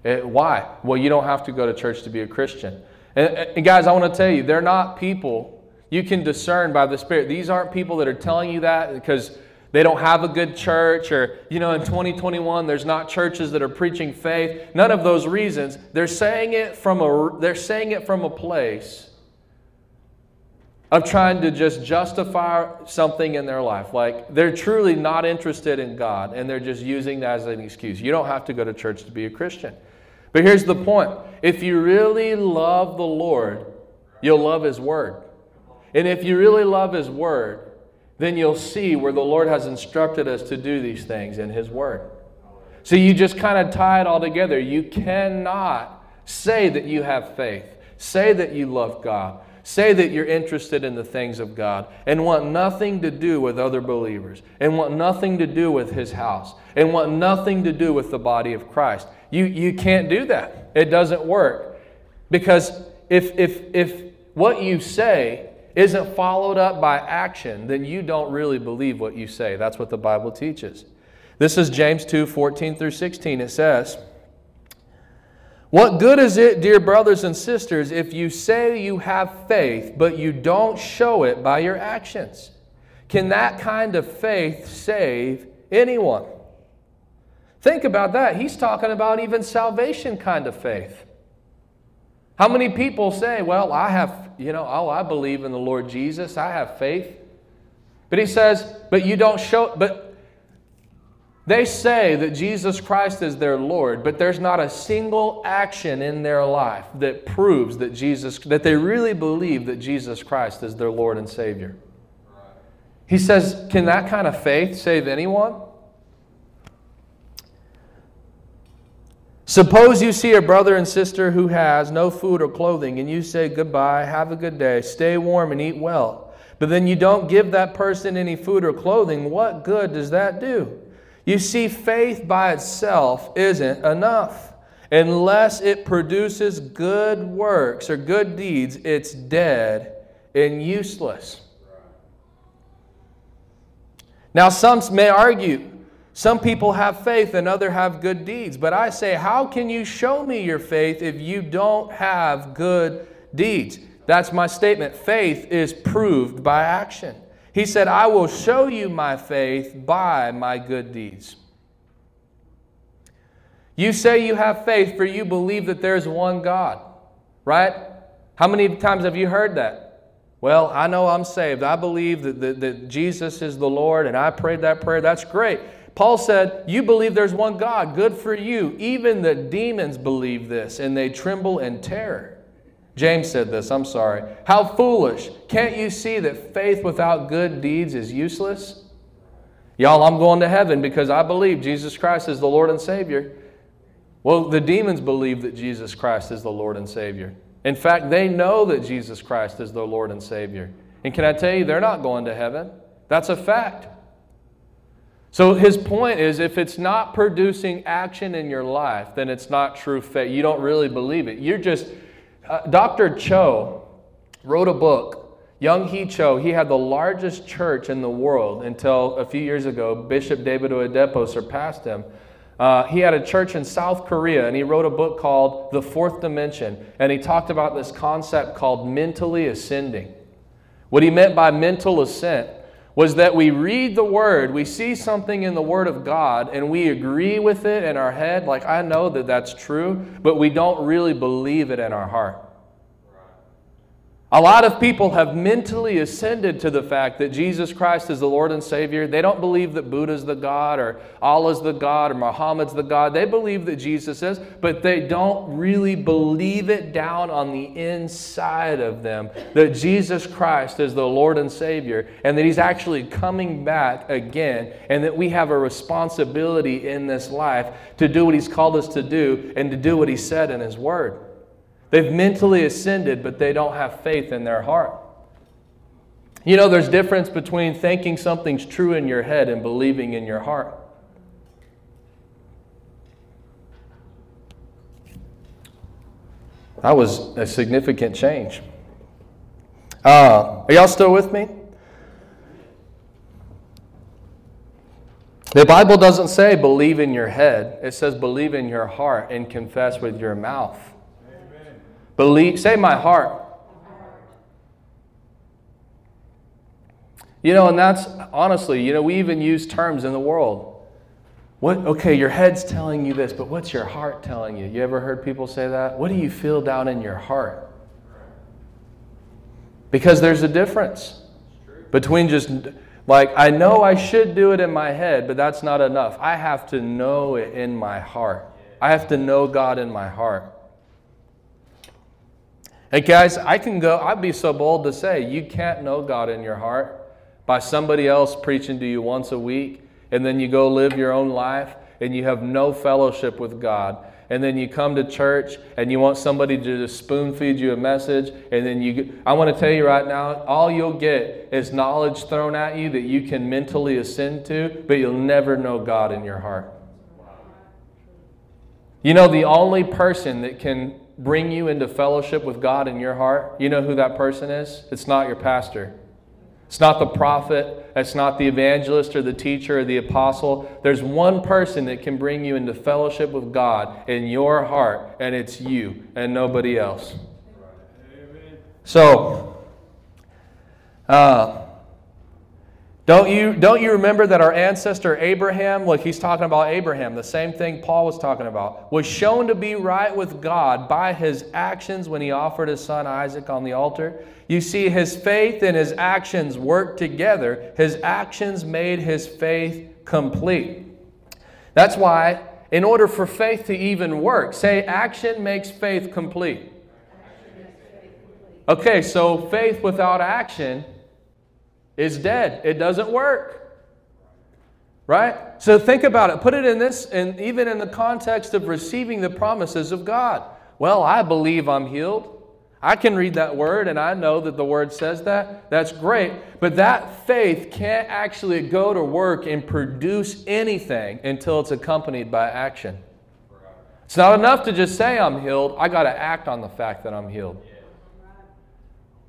It, eh, why? Well, you don't have to go to church to be a Christian. And, and guys, I want to tell you, they're not people you can discern by the Spirit. These aren't people that are telling you that because they don't have a good church, or, you know, in 2021, there's not churches that are preaching faith. None of those reasons. They're saying it from a, they're saying it from a place of trying to just justify something in their life. Like they're truly not interested in God and they're just using that as an excuse. You don't have to go to church to be a Christian. But here's the point if you really love the Lord, you'll love His Word. And if you really love His Word, then you'll see where the Lord has instructed us to do these things in His Word. So you just kind of tie it all together. You cannot say that you have faith, say that you love God, say that you're interested in the things of God, and want nothing to do with other believers, and want nothing to do with His house, and want nothing to do with the body of Christ. You, you can't do that. It doesn't work. Because if, if, if what you say isn't followed up by action, then you don't really believe what you say. That's what the Bible teaches. This is James 2 14 through 16. It says, What good is it, dear brothers and sisters, if you say you have faith, but you don't show it by your actions? Can that kind of faith save anyone. Think about that. He's talking about even salvation kind of faith. How many people say, Well, I have, you know, oh, I believe in the Lord Jesus, I have faith. But he says, But you don't show, but they say that Jesus Christ is their Lord, but there's not a single action in their life that proves that Jesus that they really believe that Jesus Christ is their Lord and Savior. He says, "Can that kind of faith save anyone?" Suppose you see a brother and sister who has no food or clothing, and you say, Goodbye, have a good day, stay warm and eat well. But then you don't give that person any food or clothing. What good does that do? You see, faith by itself isn't enough. Unless it produces good works or good deeds, it's dead and useless. Now, some may argue some people have faith and others have good deeds. But I say, how can you show me your faith if you don't have good deeds? That's my statement. Faith is proved by action. He said, I will show you my faith by my good deeds. You say you have faith for you believe that there's one God, right? How many times have you heard that? Well, I know I'm saved. I believe that, that, that Jesus is the Lord and I prayed that prayer. That's great. Paul said, You believe there's one God. Good for you. Even the demons believe this and they tremble in terror. James said this, I'm sorry. How foolish. Can't you see that faith without good deeds is useless? Y'all, I'm going to heaven because I believe Jesus Christ is the Lord and Savior. Well, the demons believe that Jesus Christ is the Lord and Savior. In fact, they know that Jesus Christ is their Lord and Savior. And can I tell you, they're not going to heaven. That's a fact. So his point is if it's not producing action in your life, then it's not true faith. You don't really believe it. You're just uh, Dr. Cho wrote a book. Yonggi Cho, he had the largest church in the world until a few years ago, Bishop David Oyedepo surpassed him. Uh, he had a church in South Korea and he wrote a book called The Fourth Dimension. And he talked about this concept called mentally ascending. What he meant by mental assent was that we read the Word, we see something in the Word of God, and we agree with it in our head, like I know that that's true, but we don't really believe it in our heart. A lot of people have mentally ascended to the fact that Jesus Christ is the Lord and Savior. They don't believe that Buddha's the God or Allah's the God or Muhammad's the God. They believe that Jesus is, but they don't really believe it down on the inside of them that Jesus Christ is the Lord and Savior and that He's actually coming back again and that we have a responsibility in this life to do what He's called us to do and to do what He said in His Word. They've mentally ascended, but they don't have faith in their heart. You know, there's difference between thinking something's true in your head and believing in your heart. That was a significant change. Uh, are y'all still with me? The Bible doesn't say believe in your head, it says believe in your heart and confess with your mouth. Believe, say my heart. You know, and that's honestly, you know, we even use terms in the world. What, okay, your head's telling you this, but what's your heart telling you? You ever heard people say that? What do you feel down in your heart? Because there's a difference between just like, I know I should do it in my head, but that's not enough. I have to know it in my heart. I have to know God in my heart. Hey guys, I can go, I'd be so bold to say, you can't know God in your heart by somebody else preaching to you once a week, and then you go live your own life and you have no fellowship with God. And then you come to church and you want somebody to just spoon feed you a message. And then you, I want to tell you right now, all you'll get is knowledge thrown at you that you can mentally ascend to, but you'll never know God in your heart. You know, the only person that can bring you into fellowship with God in your heart, you know who that person is? It's not your pastor. It's not the prophet. It's not the evangelist or the teacher or the apostle. There's one person that can bring you into fellowship with God in your heart, and it's you and nobody else. Amen. So, uh, Don't you, don't you remember that our ancestor Abraham, look, he's talking about Abraham, the same thing Paul was talking about, was shown to be right with God by his actions when he offered his son Isaac on the altar? You see, his faith and his actions worked together. His actions made his faith complete. That's why, in order for faith to even work, say action makes faith complete. Okay, so faith without action is dead. It doesn't work. Right? So think about it. Put it in this, and even in the context of receiving the promises of God. Well, I believe I'm healed. I can read that word and I know that the word says that. That's great. But that faith can't actually go to work and produce anything until it's accompanied by action. It's not enough to just say I'm healed. I got to act on the fact that I'm healed.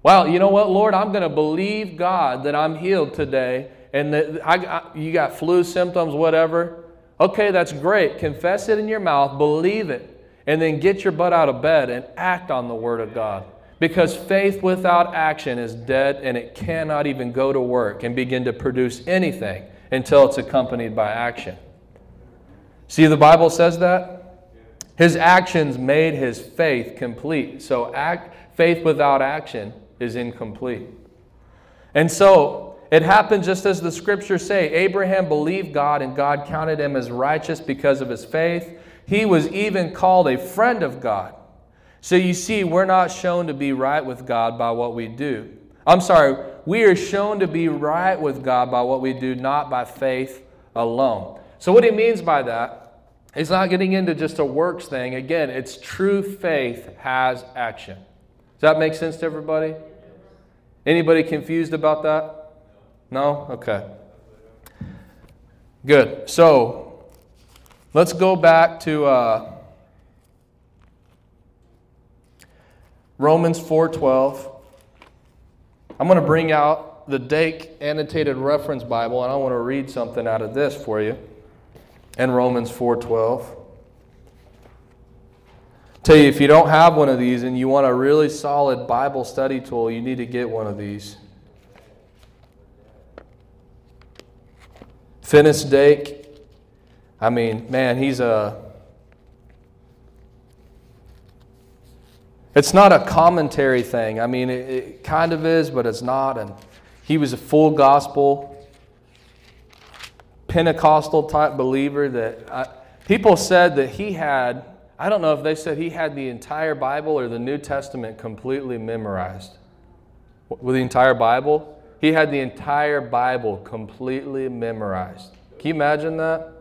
Well, you know what, Lord? I'm going to believe God that I'm healed today and that I, I, you got flu symptoms, whatever. Okay, that's great. Confess it in your mouth, believe it, and then get your butt out of bed and act on the Word of God. Because faith without action is dead and it cannot even go to work and begin to produce anything until it's accompanied by action. See, the Bible says that? His actions made his faith complete. So, act, faith without action is incomplete. And so it happened just as the scriptures say Abraham believed God, and God counted him as righteous because of his faith. He was even called a friend of God. So you see, we're not shown to be right with God by what we do. I'm sorry, we are shown to be right with God by what we do, not by faith alone. So, what he means by that, he's not getting into just a works thing. Again, it's true faith has action. Does that make sense to everybody? Anybody confused about that? No? Okay. Good. So, let's go back to uh, Romans 4:12. I'm going to bring out the Dake annotated reference Bible and I want to read something out of this for you. In Romans 4:12. Tell you, if you don't have one of these and you want a really solid Bible study tool, you need to get one of these. Finis Dake, I mean, man, he's a. It's not a commentary thing. I mean, it, it kind of is, but it's not. And he was a full gospel, Pentecostal type believer that I, people said that he had I don't know if they said he had the entire Bible or the New Testament completely memorized. With the entire Bible? He had the entire Bible completely memorized. Can you imagine that?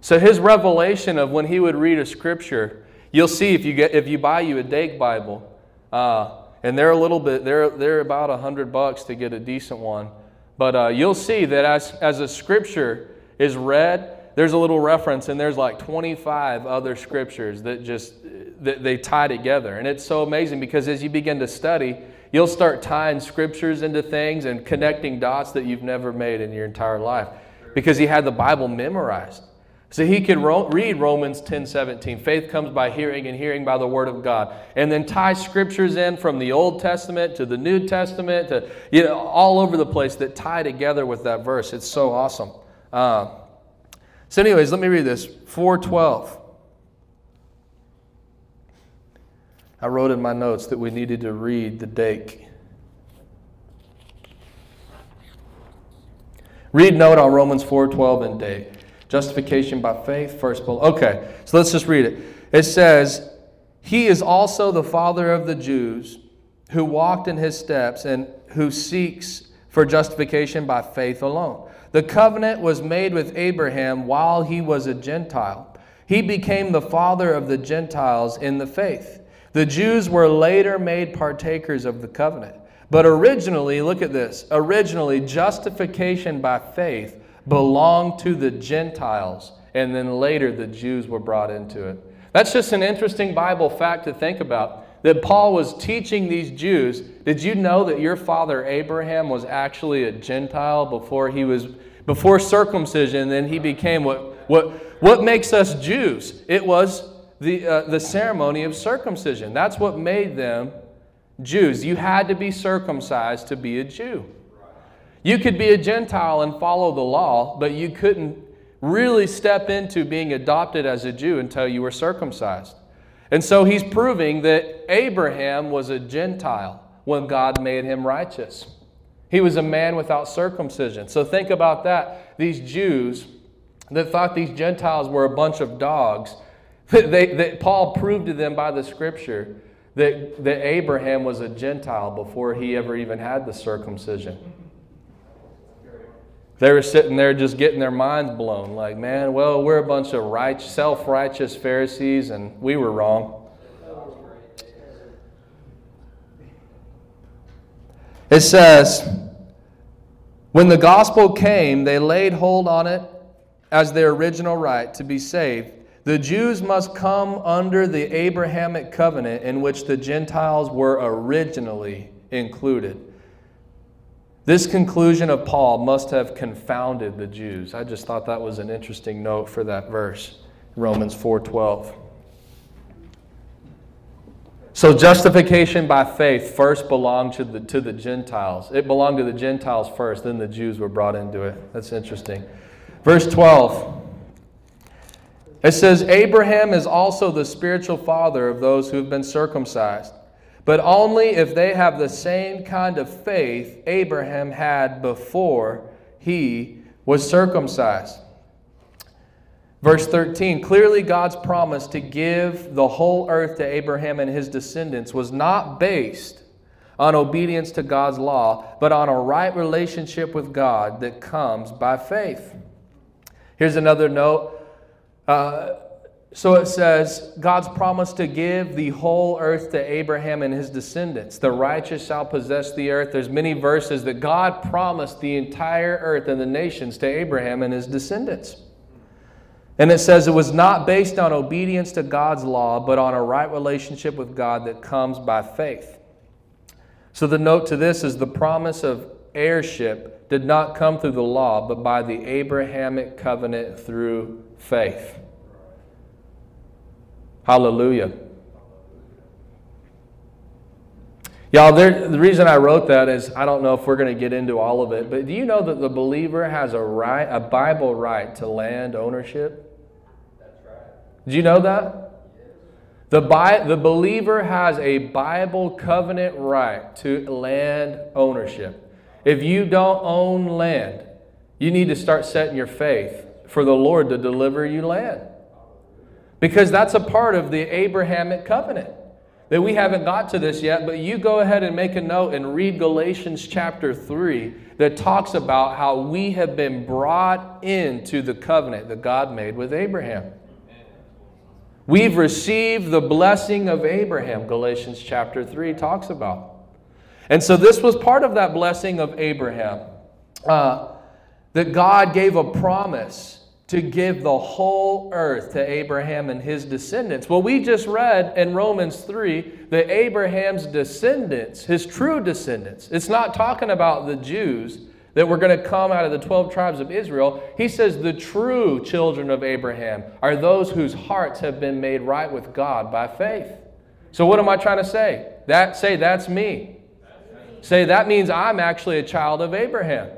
So his revelation of when he would read a scripture, you'll see if you get if you buy you a Dake Bible, uh, and they're a little bit they're they're about a hundred bucks to get a decent one, but uh, you'll see that as as a scripture is read, there's a little reference and there's like 25 other scriptures that just that they tie together. And it's so amazing because as you begin to study you'll start tying scriptures into things and connecting dots that you've never made in your entire life because he had the bible memorized. So he could ro- read romans 10 17 faith comes by hearing and hearing by the word of god. And then tie scriptures in from the old testament to the new testament to you know all over the place that tie together with that verse. It's so awesome. Uh, so, anyways, let me read this 412. I wrote in my notes that we needed to read the Dake. Read note on Romans 4:12 and Dake. Justification by faith, first bullet. Okay, so let's just read it. It says, He is also the father of the Jews who walked in his steps and who seeks for justification by faith alone. The covenant was made with Abraham while he was a Gentile. He became the father of the Gentiles in the faith. The Jews were later made partakers of the covenant. But originally, look at this originally, justification by faith belonged to the Gentiles, and then later the Jews were brought into it. That's just an interesting Bible fact to think about that Paul was teaching these Jews. Did you know that your father Abraham was actually a Gentile before he was before circumcision? Then he became what what what makes us Jews? It was the uh, the ceremony of circumcision. That's what made them Jews. You had to be circumcised to be a Jew. You could be a Gentile and follow the law, but you couldn't really step into being adopted as a Jew until you were circumcised. And so he's proving that Abraham was a Gentile when God made him righteous. He was a man without circumcision. So think about that. These Jews that thought these Gentiles were a bunch of dogs, <laughs> they, that Paul proved to them by the scripture that, that Abraham was a Gentile before he ever even had the circumcision. They were sitting there just getting their minds blown, like, man, well, we're a bunch of right, self righteous Pharisees, and we were wrong. It says, when the gospel came, they laid hold on it as their original right to be saved. The Jews must come under the Abrahamic covenant in which the Gentiles were originally included. This conclusion of Paul must have confounded the Jews. I just thought that was an interesting note for that verse, Romans 4:12. So justification by faith first belonged to the, to the Gentiles. It belonged to the Gentiles first, then the Jews were brought into it. That's interesting. Verse 12. It says, Abraham is also the spiritual father of those who have been circumcised but only if they have the same kind of faith Abraham had before he was circumcised. Verse 13 clearly, God's promise to give the whole earth to Abraham and his descendants was not based on obedience to God's law, but on a right relationship with God that comes by faith. Here's another note. Uh, so it says, God's promise to give the whole earth to Abraham and his descendants. The righteous shall possess the earth. There's many verses that God promised the entire earth and the nations to Abraham and his descendants. And it says it was not based on obedience to God's law, but on a right relationship with God that comes by faith. So the note to this is the promise of heirship did not come through the law, but by the Abrahamic covenant through faith. Hallelujah. Y'all, there, the reason I wrote that is I don't know if we're going to get into all of it, but do you know that the believer has a right, a Bible right to land ownership? That's right. Do you know that? The, Bi- the believer has a Bible covenant right to land ownership. If you don't own land, you need to start setting your faith for the Lord to deliver you land. Because that's a part of the Abrahamic covenant. That we haven't got to this yet, but you go ahead and make a note and read Galatians chapter 3 that talks about how we have been brought into the covenant that God made with Abraham. We've received the blessing of Abraham, Galatians chapter 3 talks about. And so this was part of that blessing of Abraham. Uh, that God gave a promise to give the whole earth to Abraham and his descendants. Well, we just read in Romans 3 that Abraham's descendants, his true descendants, it's not talking about the Jews that were going to come out of the 12 tribes of Israel. He says the true children of Abraham are those whose hearts have been made right with God by faith. So what am I trying to say? That say that's me. Say that means I'm actually a child of Abraham.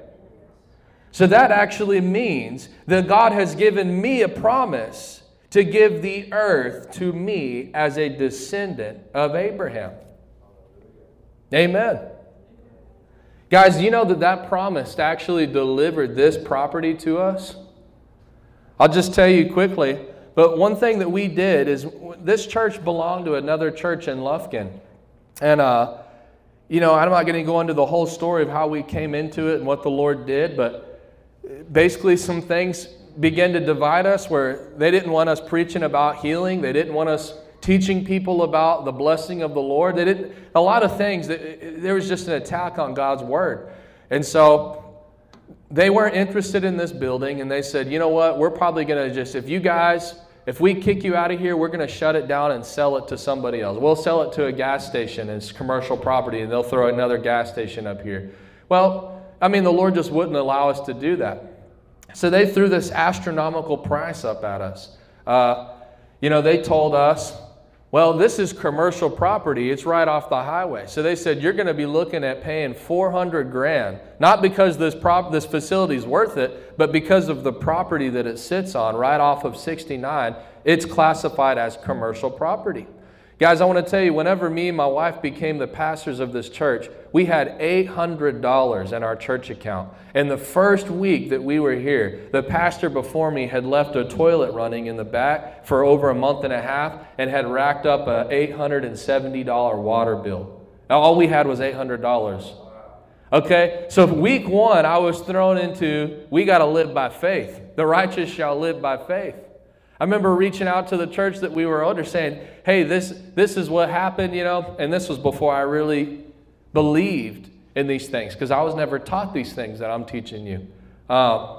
So that actually means that God has given me a promise to give the earth to me as a descendant of Abraham. Amen. Guys, you know that that promise actually delivered this property to us? I'll just tell you quickly, but one thing that we did is this church belonged to another church in Lufkin. And, uh, you know, I'm not going to go into the whole story of how we came into it and what the Lord did, but basically some things began to divide us where they didn't want us preaching about healing. They didn't want us teaching people about the blessing of the Lord. They didn't, a lot of things, there was just an attack on God's word. And so they weren't interested in this building and they said, you know what, we're probably going to just, if you guys, if we kick you out of here, we're going to shut it down and sell it to somebody else. We'll sell it to a gas station. It's commercial property and they'll throw another gas station up here. Well, I mean, the Lord just wouldn't allow us to do that. So they threw this astronomical price up at us. Uh, you know, they told us Well, this is commercial property. It's right off the highway. So they said you're going to be looking at paying 400 grand, not because this prop this facility is worth it, but because of the property that it sits on right off of 69. It's classified as commercial property. Guys, I want to tell you, whenever me and my wife became the pastors of this church, we had $800 in our church account. And the first week that we were here, the pastor before me had left a toilet running in the back for over a month and a half and had racked up a $870 water bill. Now, All we had was $800. Okay, so week one, I was thrown into we got to live by faith. The righteous shall live by faith. I remember reaching out to the church that we were under saying, hey, this, this is what happened, you know, and this was before I really believed in these things because I was never taught these things that I'm teaching you. Um,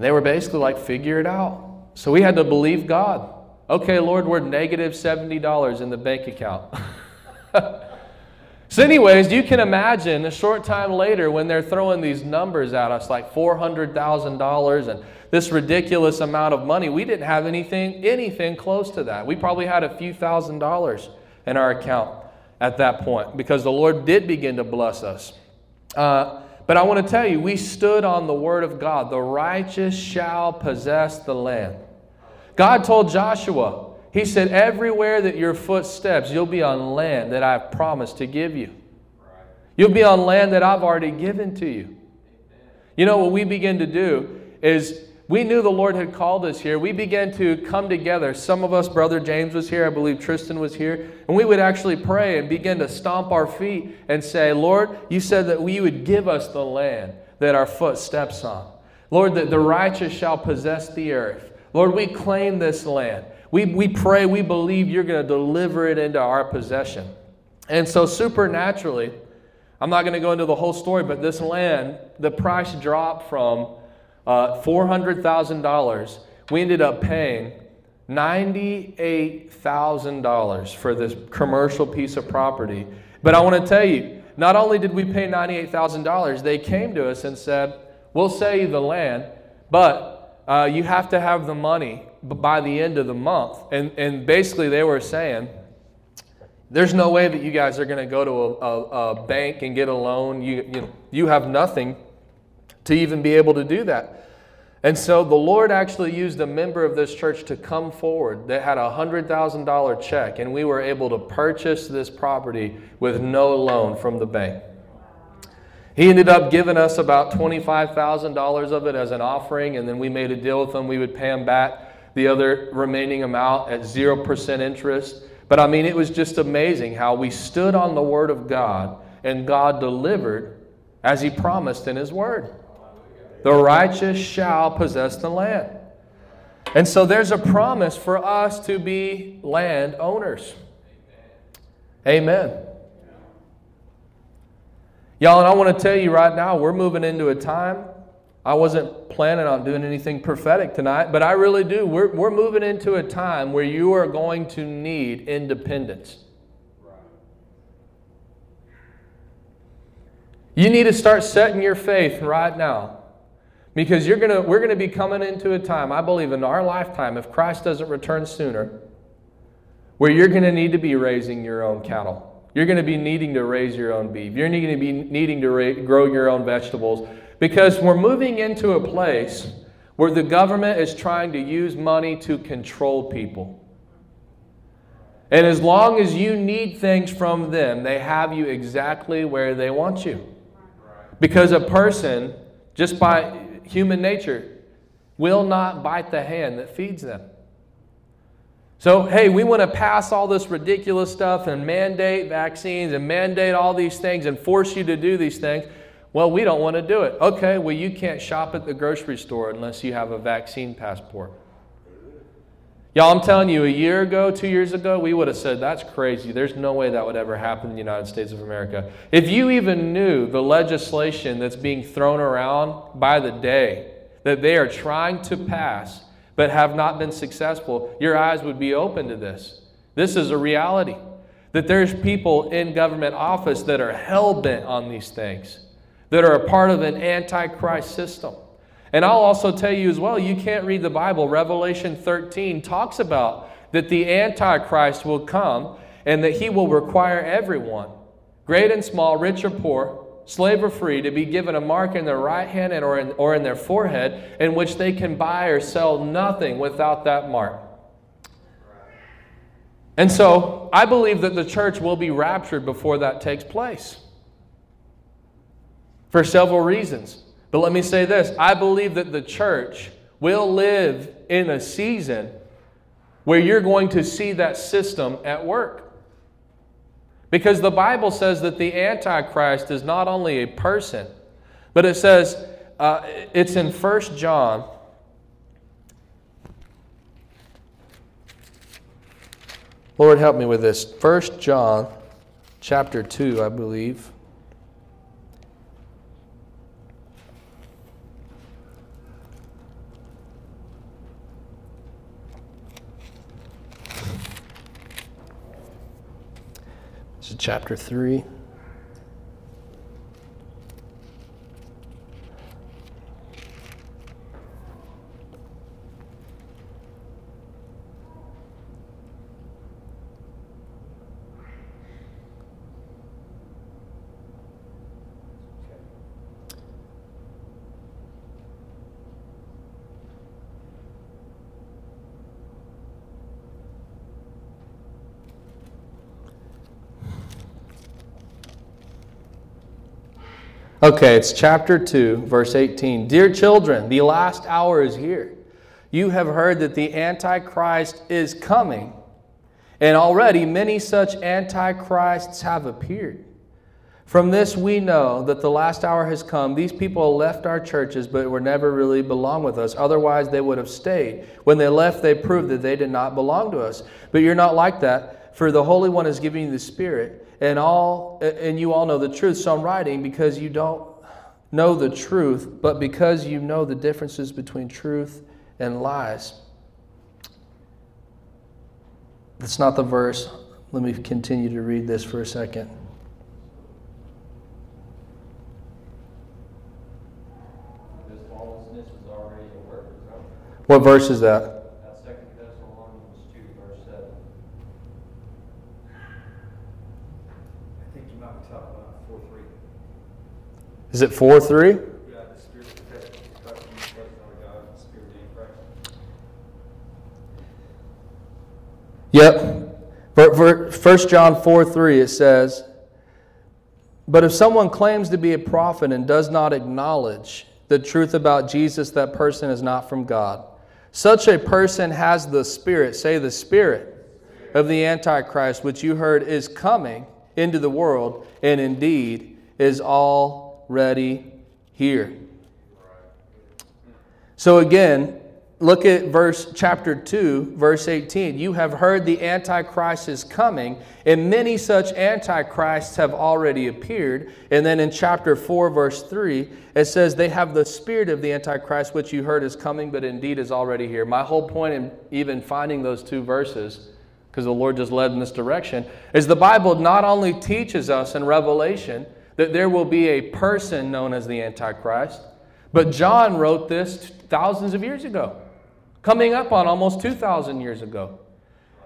they were basically like, figure it out. So we had to believe God. Okay, Lord, we're negative $70 in the bank account. <laughs> so, anyways, you can imagine a short time later when they're throwing these numbers at us like $400,000 and this ridiculous amount of money. We didn't have anything, anything close to that. We probably had a few thousand dollars in our account at that point because the Lord did begin to bless us. Uh, but I want to tell you, we stood on the word of God. The righteous shall possess the land. God told Joshua, He said, Everywhere that your foot steps, you'll be on land that I've promised to give you. You'll be on land that I've already given to you. You know what we begin to do is we knew the Lord had called us here. We began to come together. Some of us, Brother James was here, I believe Tristan was here, and we would actually pray and begin to stomp our feet and say, Lord, you said that we would give us the land that our foot steps on. Lord, that the righteous shall possess the earth. Lord, we claim this land. We, we pray, we believe you're going to deliver it into our possession. And so, supernaturally, I'm not going to go into the whole story, but this land, the price dropped from uh, $400,000, we ended up paying $98,000 for this commercial piece of property. But I want to tell you, not only did we pay $98,000, they came to us and said, We'll sell you the land, but uh, you have to have the money by the end of the month. And, and basically, they were saying, there's no way that you guys are going to go to a, a, a, bank and get a loan. You, you, you have nothing to even be able to do that. And so the Lord actually used a member of this church to come forward that had a $100,000 check, and we were able to purchase this property with no loan from the bank. He ended up giving us about $25,000 of it as an offering, and then we made a deal with him. We would pay him back the other remaining amount at 0% interest. But I mean, it was just amazing how we stood on the Word of God, and God delivered as He promised in His Word. The righteous shall possess the land. And so there's a promise for us to be land owners. Amen. Y'all, and I want to tell you right now, we're moving into a time. I wasn't planning on doing anything prophetic tonight, but I really do. We're, we're moving into a time where you are going to need independence. You need to start setting your faith right now because you're gonna, we're going to be coming into a time, I believe, in our lifetime, if Christ doesn't return sooner, where you're going to need to be raising your own cattle. You're going to be needing to raise your own beef. You're going to be needing to ra- grow your own vegetables because we're moving into a place where the government is trying to use money to control people. And as long as you need things from them, they have you exactly where they want you. Because a person, just by human nature, will not bite the hand that feeds them. So, hey, we want to pass all this ridiculous stuff and mandate vaccines and mandate all these things and force you to do these things. Well, we don't want to do it. Okay, well, you can't shop at the grocery store unless you have a vaccine passport. Y'all, I'm telling you, a year ago, two years ago, we would have said, that's crazy. There's no way that would ever happen in the United States of America. If you even knew the legislation that's being thrown around by the day that they are trying to pass but have not been successful, your eyes would be open to this. This is a reality. That there's people in government office that are hell bent on these things, that are a part of an antichrist system. And I'll also tell you as well, you can't read the Bible. Revelation 13 talks about that the Antichrist will come and that he will require everyone, great and small, rich or poor, slave or free, to be given a mark in their right hand and or in, or in their forehead in which they can buy or sell nothing without that mark. And so I believe that the church will be raptured before that takes place for several reasons. But let me say this I believe that the church will live in a season where you're going to see that system at work. Because the Bible says that the Antichrist is not only a person, but it says uh, it's in 1 John Lord, help me with this. First John chapter 2, I believe. Chapter 3. Okay, it's chapter 2, verse 18. Dear children, the last hour is here. You have heard that the Antichrist is coming, and already many such Antichrists have appeared. From this, we know that the last hour has come. These people left our churches, but were never really belong with us. Otherwise, they would have stayed. When they left, they proved that they did not belong to us. But you're not like that, for the Holy One is giving you the Spirit and all and you all know the truth. So i'm writing because you don't know the truth but because you know the differences between truth and lies. That's not the verse. Let me continue to read this for a second. What verse is that Is it 4 3? Yep. 1 John 4 3, it says, But if someone claims to be a prophet and does not acknowledge the truth about Jesus, that person is not from God. Such a person has the Spirit, say the Spirit, of the Antichrist, which you heard is coming into the world, and indeed is all ready here. So again, look at verse chapter 2, verse 18. You have heard the Antichrist is coming, and many such Antichrists have already appeared. And then in chapter 4, verse 3, it says, They have the spirit of the Antichrist, which you heard is coming, but indeed is already here. My whole point in even finding those two verses, because the Lord just led in this direction, is the Bible not only teaches us in Revelation that there will be a person known as the Antichrist. But John wrote this thousands of years ago, coming up on almost 2,000 years ago.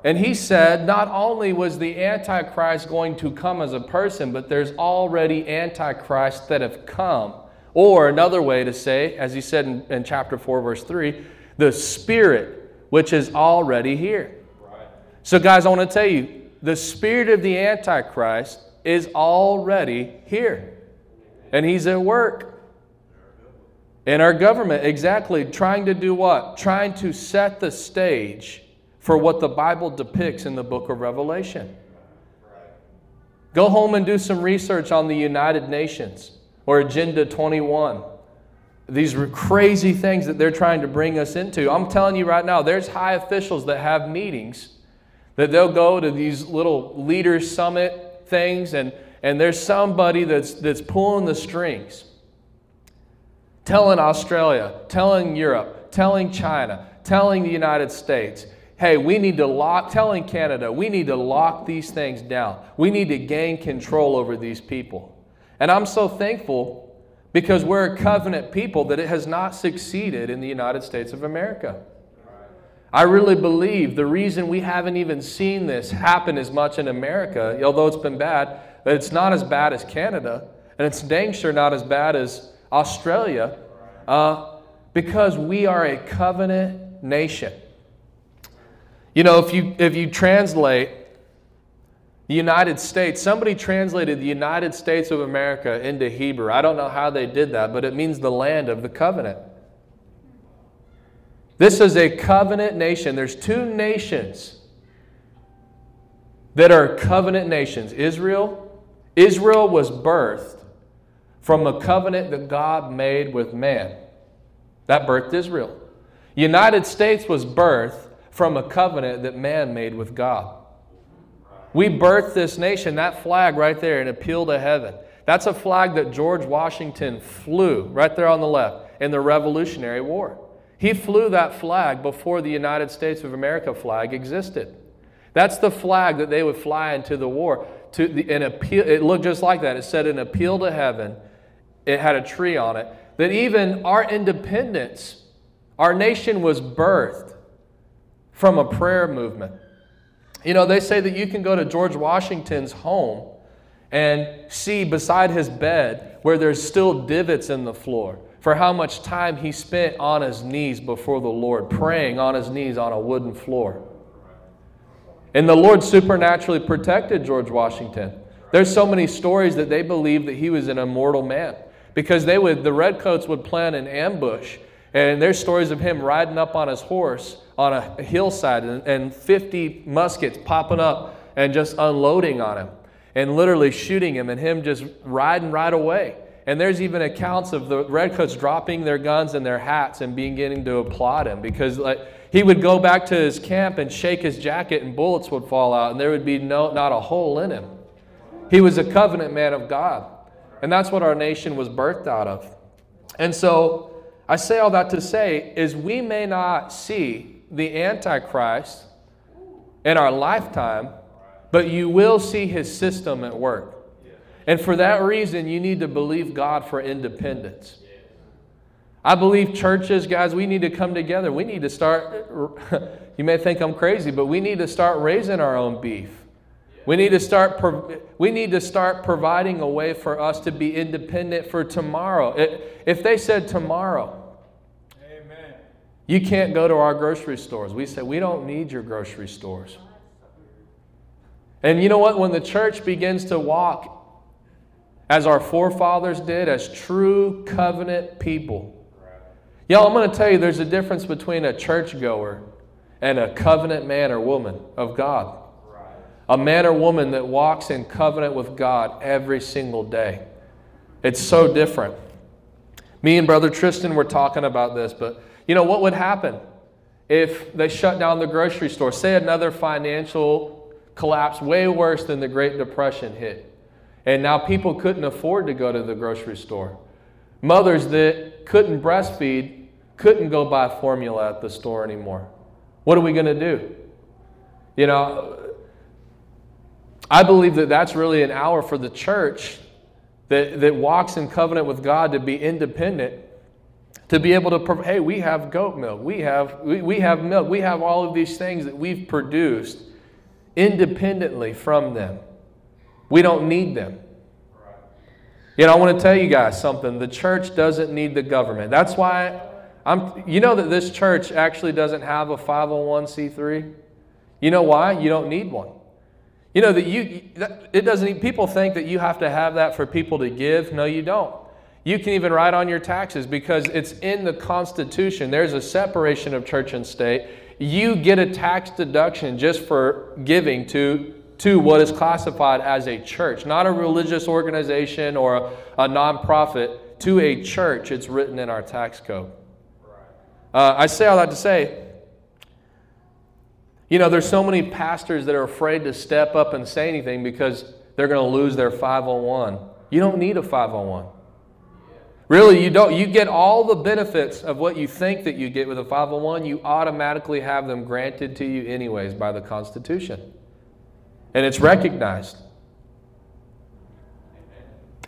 And he said not only was the Antichrist going to come as a person, but there's already Antichrists that have come. Or another way to say, as he said in, in chapter 4, verse 3, the Spirit, which is already here. Right. So, guys, I want to tell you the Spirit of the Antichrist is already here. And he's at work. In our government, exactly, trying to do what? Trying to set the stage for what the Bible depicts in the book of Revelation. Go home and do some research on the United Nations or Agenda 21. These crazy things that they're trying to bring us into. I'm telling you right now, there's high officials that have meetings that they'll go to these little leaders summit things, and, and there's somebody that's, that's pulling the strings, telling Australia, telling Europe, telling China, telling the United States, hey, we need to lock, telling Canada, we need to lock these things down. We need to gain control over these people. And I'm so thankful because we're a covenant people that it has not succeeded in the United States of America. I really believe the reason we haven't even seen this happen as much in America, although it's been bad, that it's not as bad as Canada, and it's dang sure not as bad as Australia, uh, because we are a covenant nation. You know, if you, if you translate the United States, somebody translated the United States of America into Hebrew. I don't know how they did that, but it means the land of the covenant. This is a covenant nation. There's two nations that are covenant nations Israel. Israel was birthed from a covenant that God made with man. That birthed Israel. United States was birthed from a covenant that man made with God. We birthed this nation, that flag right there, an appeal to heaven. That's a flag that George Washington flew right there on the left in the Revolutionary War. He flew that flag before the United States of America flag existed. That's the flag that they would fly into the war. To the, an appeal, it looked just like that. It said an appeal to heaven. It had a tree on it. That even our independence, our nation was birthed from a prayer movement. You know, they say that you can go to George Washington's home and see beside his bed where there's still divots in the floor for how much time he spent on his knees before the Lord, praying on his knees on a wooden floor. And the Lord supernaturally protected George Washington. There's so many stories that they believe that he was an immortal man because they would the redcoats would plan an ambush and there's stories of him riding up on his horse on a hillside and, and 50 muskets popping up and just unloading on him and literally shooting him and him just riding right away and there's even accounts of the redcoats dropping their guns and their hats and beginning to applaud him because like he would go back to his camp and shake his jacket and bullets would fall out and there would be no, not a hole in him. He was a covenant man of God. And that's what our nation was birthed out of. And so I say all that to say is we may not see the Antichrist in our lifetime, but you will see his system at work. And for that reason, you need to believe God for independence. I believe churches, guys, we need to come together. We need to start, <laughs> you may think I'm crazy, but we need to start raising our own beef. We need to start, we need to start providing a way for us to be independent for tomorrow. If they said tomorrow, Amen. you can't go to our grocery stores, we say, we don't need your grocery stores. And you know what? When the church begins to walk as our forefathers did, as true covenant people. Y'all, I'm going to tell you there's a difference between a churchgoer and a covenant man or woman of God. A man or woman that walks in covenant with God every single day. It's so different. Me and Brother Tristan were talking about this, but you know what would happen if they shut down the grocery store? Say another financial collapse way worse than the Great Depression hit. And now people couldn't afford to go to the grocery store. Mothers that couldn't breastfeed couldn't go buy formula at the store anymore. What are we going to do? You know, I believe that that's really an hour for the church that, that walks in covenant with God to be independent, to be able to, hey, we have goat milk, we have, we, we have milk, we have all of these things that we've produced independently from them. We don't need them. Yet I want to tell you guys something. The church doesn't need the government. That's why I'm you know that this church actually doesn't have a 501c3? You know why? You don't need one. You know that you it doesn't people think that you have to have that for people to give. No, you don't. You can even write on your taxes because it's in the Constitution. There's a separation of church and state. You get a tax deduction just for giving to to what is classified as a church, not a religious organization or a, a nonprofit, to a church. It's written in our tax code. Uh, I say all that to say, you know, there's so many pastors that are afraid to step up and say anything because they're going to lose their 501. You don't need a 501. Really, you don't. You get all the benefits of what you think that you get with a 501. You automatically have them granted to you, anyways, by the Constitution and it's recognized.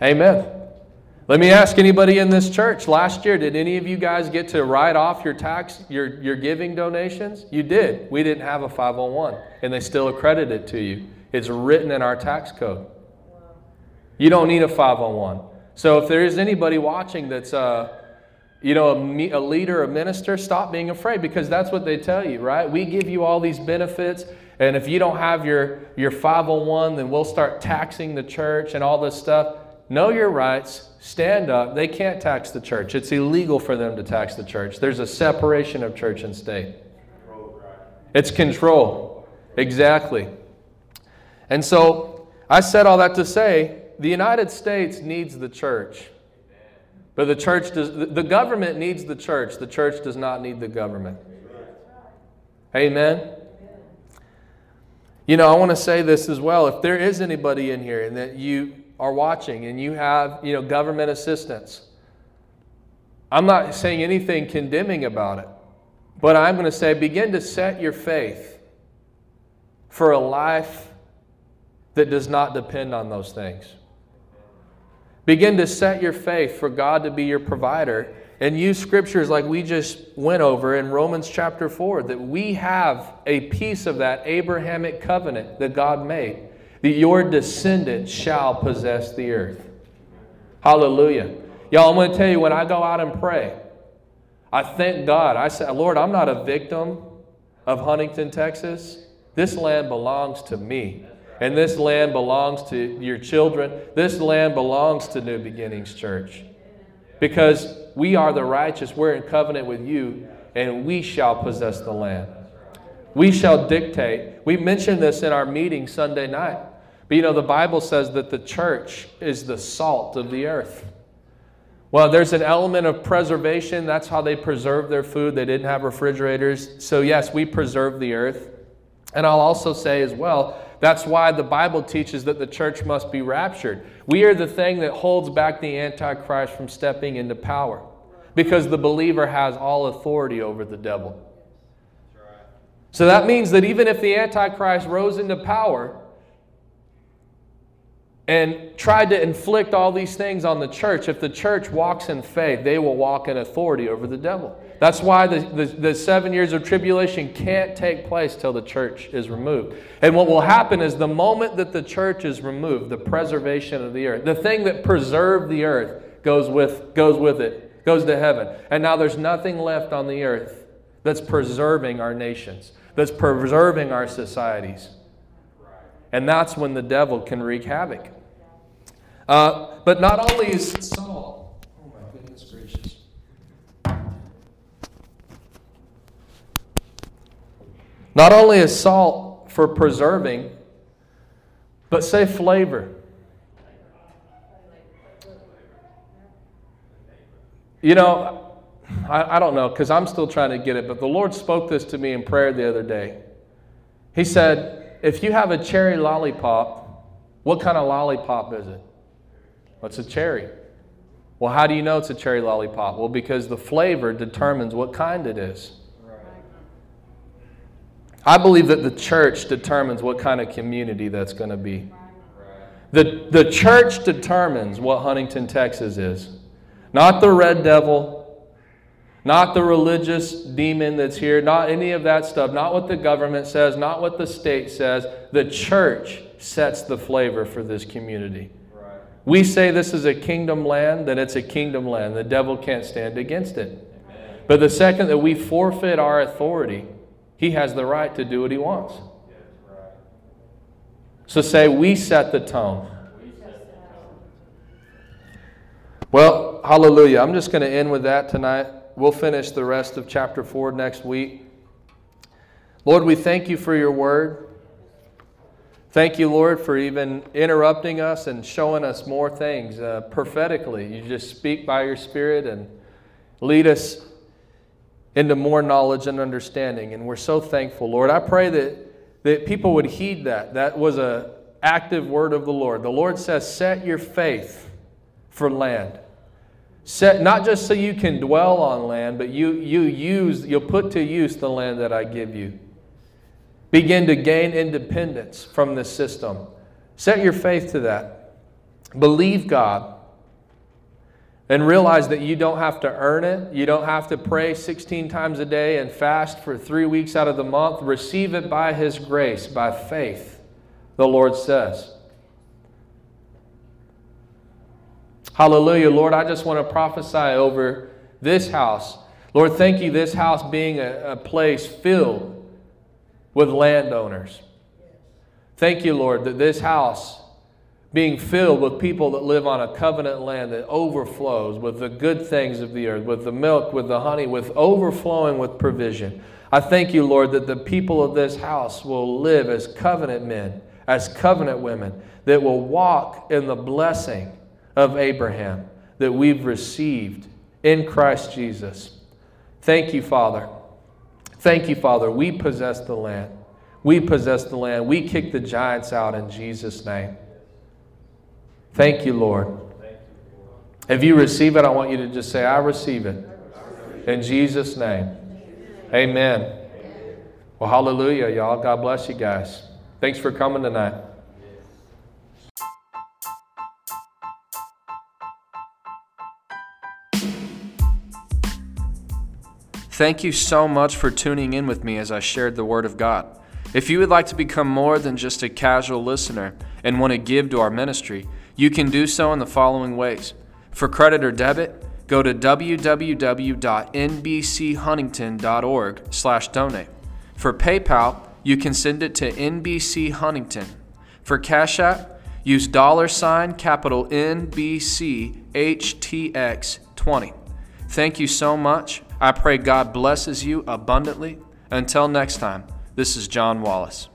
Amen. Let me ask anybody in this church last year, did any of you guys get to write off your tax, your, your giving donations? You did. We didn't have a 501, and they still accredit it to you. It's written in our tax code. You don't need a 501. So if there is anybody watching that's, uh, you know, a, a leader, a minister, stop being afraid because that's what they tell you, right? We give you all these benefits, and if you don't have your, your 501, then we'll start taxing the church and all this stuff. Know your rights, stand up. They can't tax the church. It's illegal for them to tax the church. There's a separation of church and state. It's control. Exactly. And so I said all that to say the United States needs the church. But the church does the government needs the church. The church does not need the government. Amen. You know, I want to say this as well. If there is anybody in here and that you are watching and you have, you know, government assistance, I'm not saying anything condemning about it, but I'm going to say begin to set your faith for a life that does not depend on those things. Begin to set your faith for God to be your provider and use scriptures like we just went over in Romans chapter 4 that we have a piece of that Abrahamic covenant that God made that your descendants shall possess the earth. Hallelujah. Y'all, I'm going to tell you when I go out and pray, I thank God. I say, Lord, I'm not a victim of Huntington, Texas. This land belongs to me. And this land belongs to your children. This land belongs to New Beginnings Church. Because we are the righteous, we're in covenant with you, and we shall possess the land. We shall dictate. We mentioned this in our meeting Sunday night. But you know, the Bible says that the church is the salt of the earth. Well, there's an element of preservation. That's how they preserved their food. They didn't have refrigerators. So, yes, we preserve the earth. And I'll also say as well, that's why the Bible teaches that the church must be raptured. We are the thing that holds back the Antichrist from stepping into power because the believer has all authority over the devil. So that means that even if the Antichrist rose into power, and tried to inflict all these things on the church, if the church walks in faith, they will walk in authority over the devil. That's why the, the, the, seven years of tribulation can't take place till the church is removed. And what will happen is the moment that the church is removed, the preservation of the earth, the thing that preserved the earth goes with, goes with it, goes to heaven. And now there's nothing left on the earth that's preserving our nations, that's preserving our societies. And that's when the devil can wreak havoc. Uh, but not only is Saul, oh my goodness gracious. Not only is salt for preserving, but say flavor. You know, I, I don't know because I'm still trying to get it, but the Lord spoke this to me in prayer the other day. He said, If you have a cherry lollipop, what kind of lollipop is it? What's a cherry? Well, how do you know it's a cherry lollipop? Well, because the flavor determines what kind it is. I believe that the church determines what kind of community that's going to be. The, the church determines what Huntington, Texas is. Not the red devil, not the religious demon that's here, not any of that stuff, not what the government says, not what the state says. The church sets the flavor for this community. We say this is a kingdom land, then it's a kingdom land. The devil can't stand against it. Amen. But the second that we forfeit our authority, he has the right to do what he wants. So say, we set the tone. Well, hallelujah. I'm just going to end with that tonight. We'll finish the rest of chapter 4 next week. Lord, we thank you for your word. Thank you, Lord, for even interrupting us and showing us more things uh, prophetically. You just speak by your Spirit and lead us into more knowledge and understanding. And we're so thankful, Lord. I pray that, that people would heed that. That was an active word of the Lord. The Lord says, Set your faith for land. Set, not just so you can dwell on land, but you, you use, you'll put to use the land that I give you begin to gain independence from this system. Set your faith to that. Believe God. And realize that you don't have to earn it. You don't have to pray 16 times a day and fast for three weeks out of the month. Receive it by His grace, by faith, the Lord says. Hallelujah. Lord, I just want to prophesy over this house. Lord, thank you, this house being a, a place filled with landowners. Thank you, Lord, that this house being filled with people that live on a covenant land that overflows with the good things of the earth, with the milk, with the honey, with overflowing with provision. I thank you, Lord, that the people of this house will live as covenant men, as covenant women, that will walk in the blessing of Abraham that we've received in Christ Jesus. Thank you, Father. Thank you, Father. We possess the land. We possess the land. We kick the giants out in Jesus' name. Thank you, Lord. If you receive it, I want you to just say, I receive it. In Jesus' name. Amen. Well, hallelujah, y'all. God bless you guys. Thanks for coming tonight. Thank you so much for tuning in with me as I shared the Word of God. If you would like to become more than just a casual listener and want to give to our ministry, you can do so in the following ways. For credit or debit, go to www.nbchuntington.org/donate. For PayPal, you can send it to NBC Huntington. For Cash App, use dollar sign capital NBCHTX20. Thank you so much. I pray God blesses you abundantly. Until next time, this is John Wallace.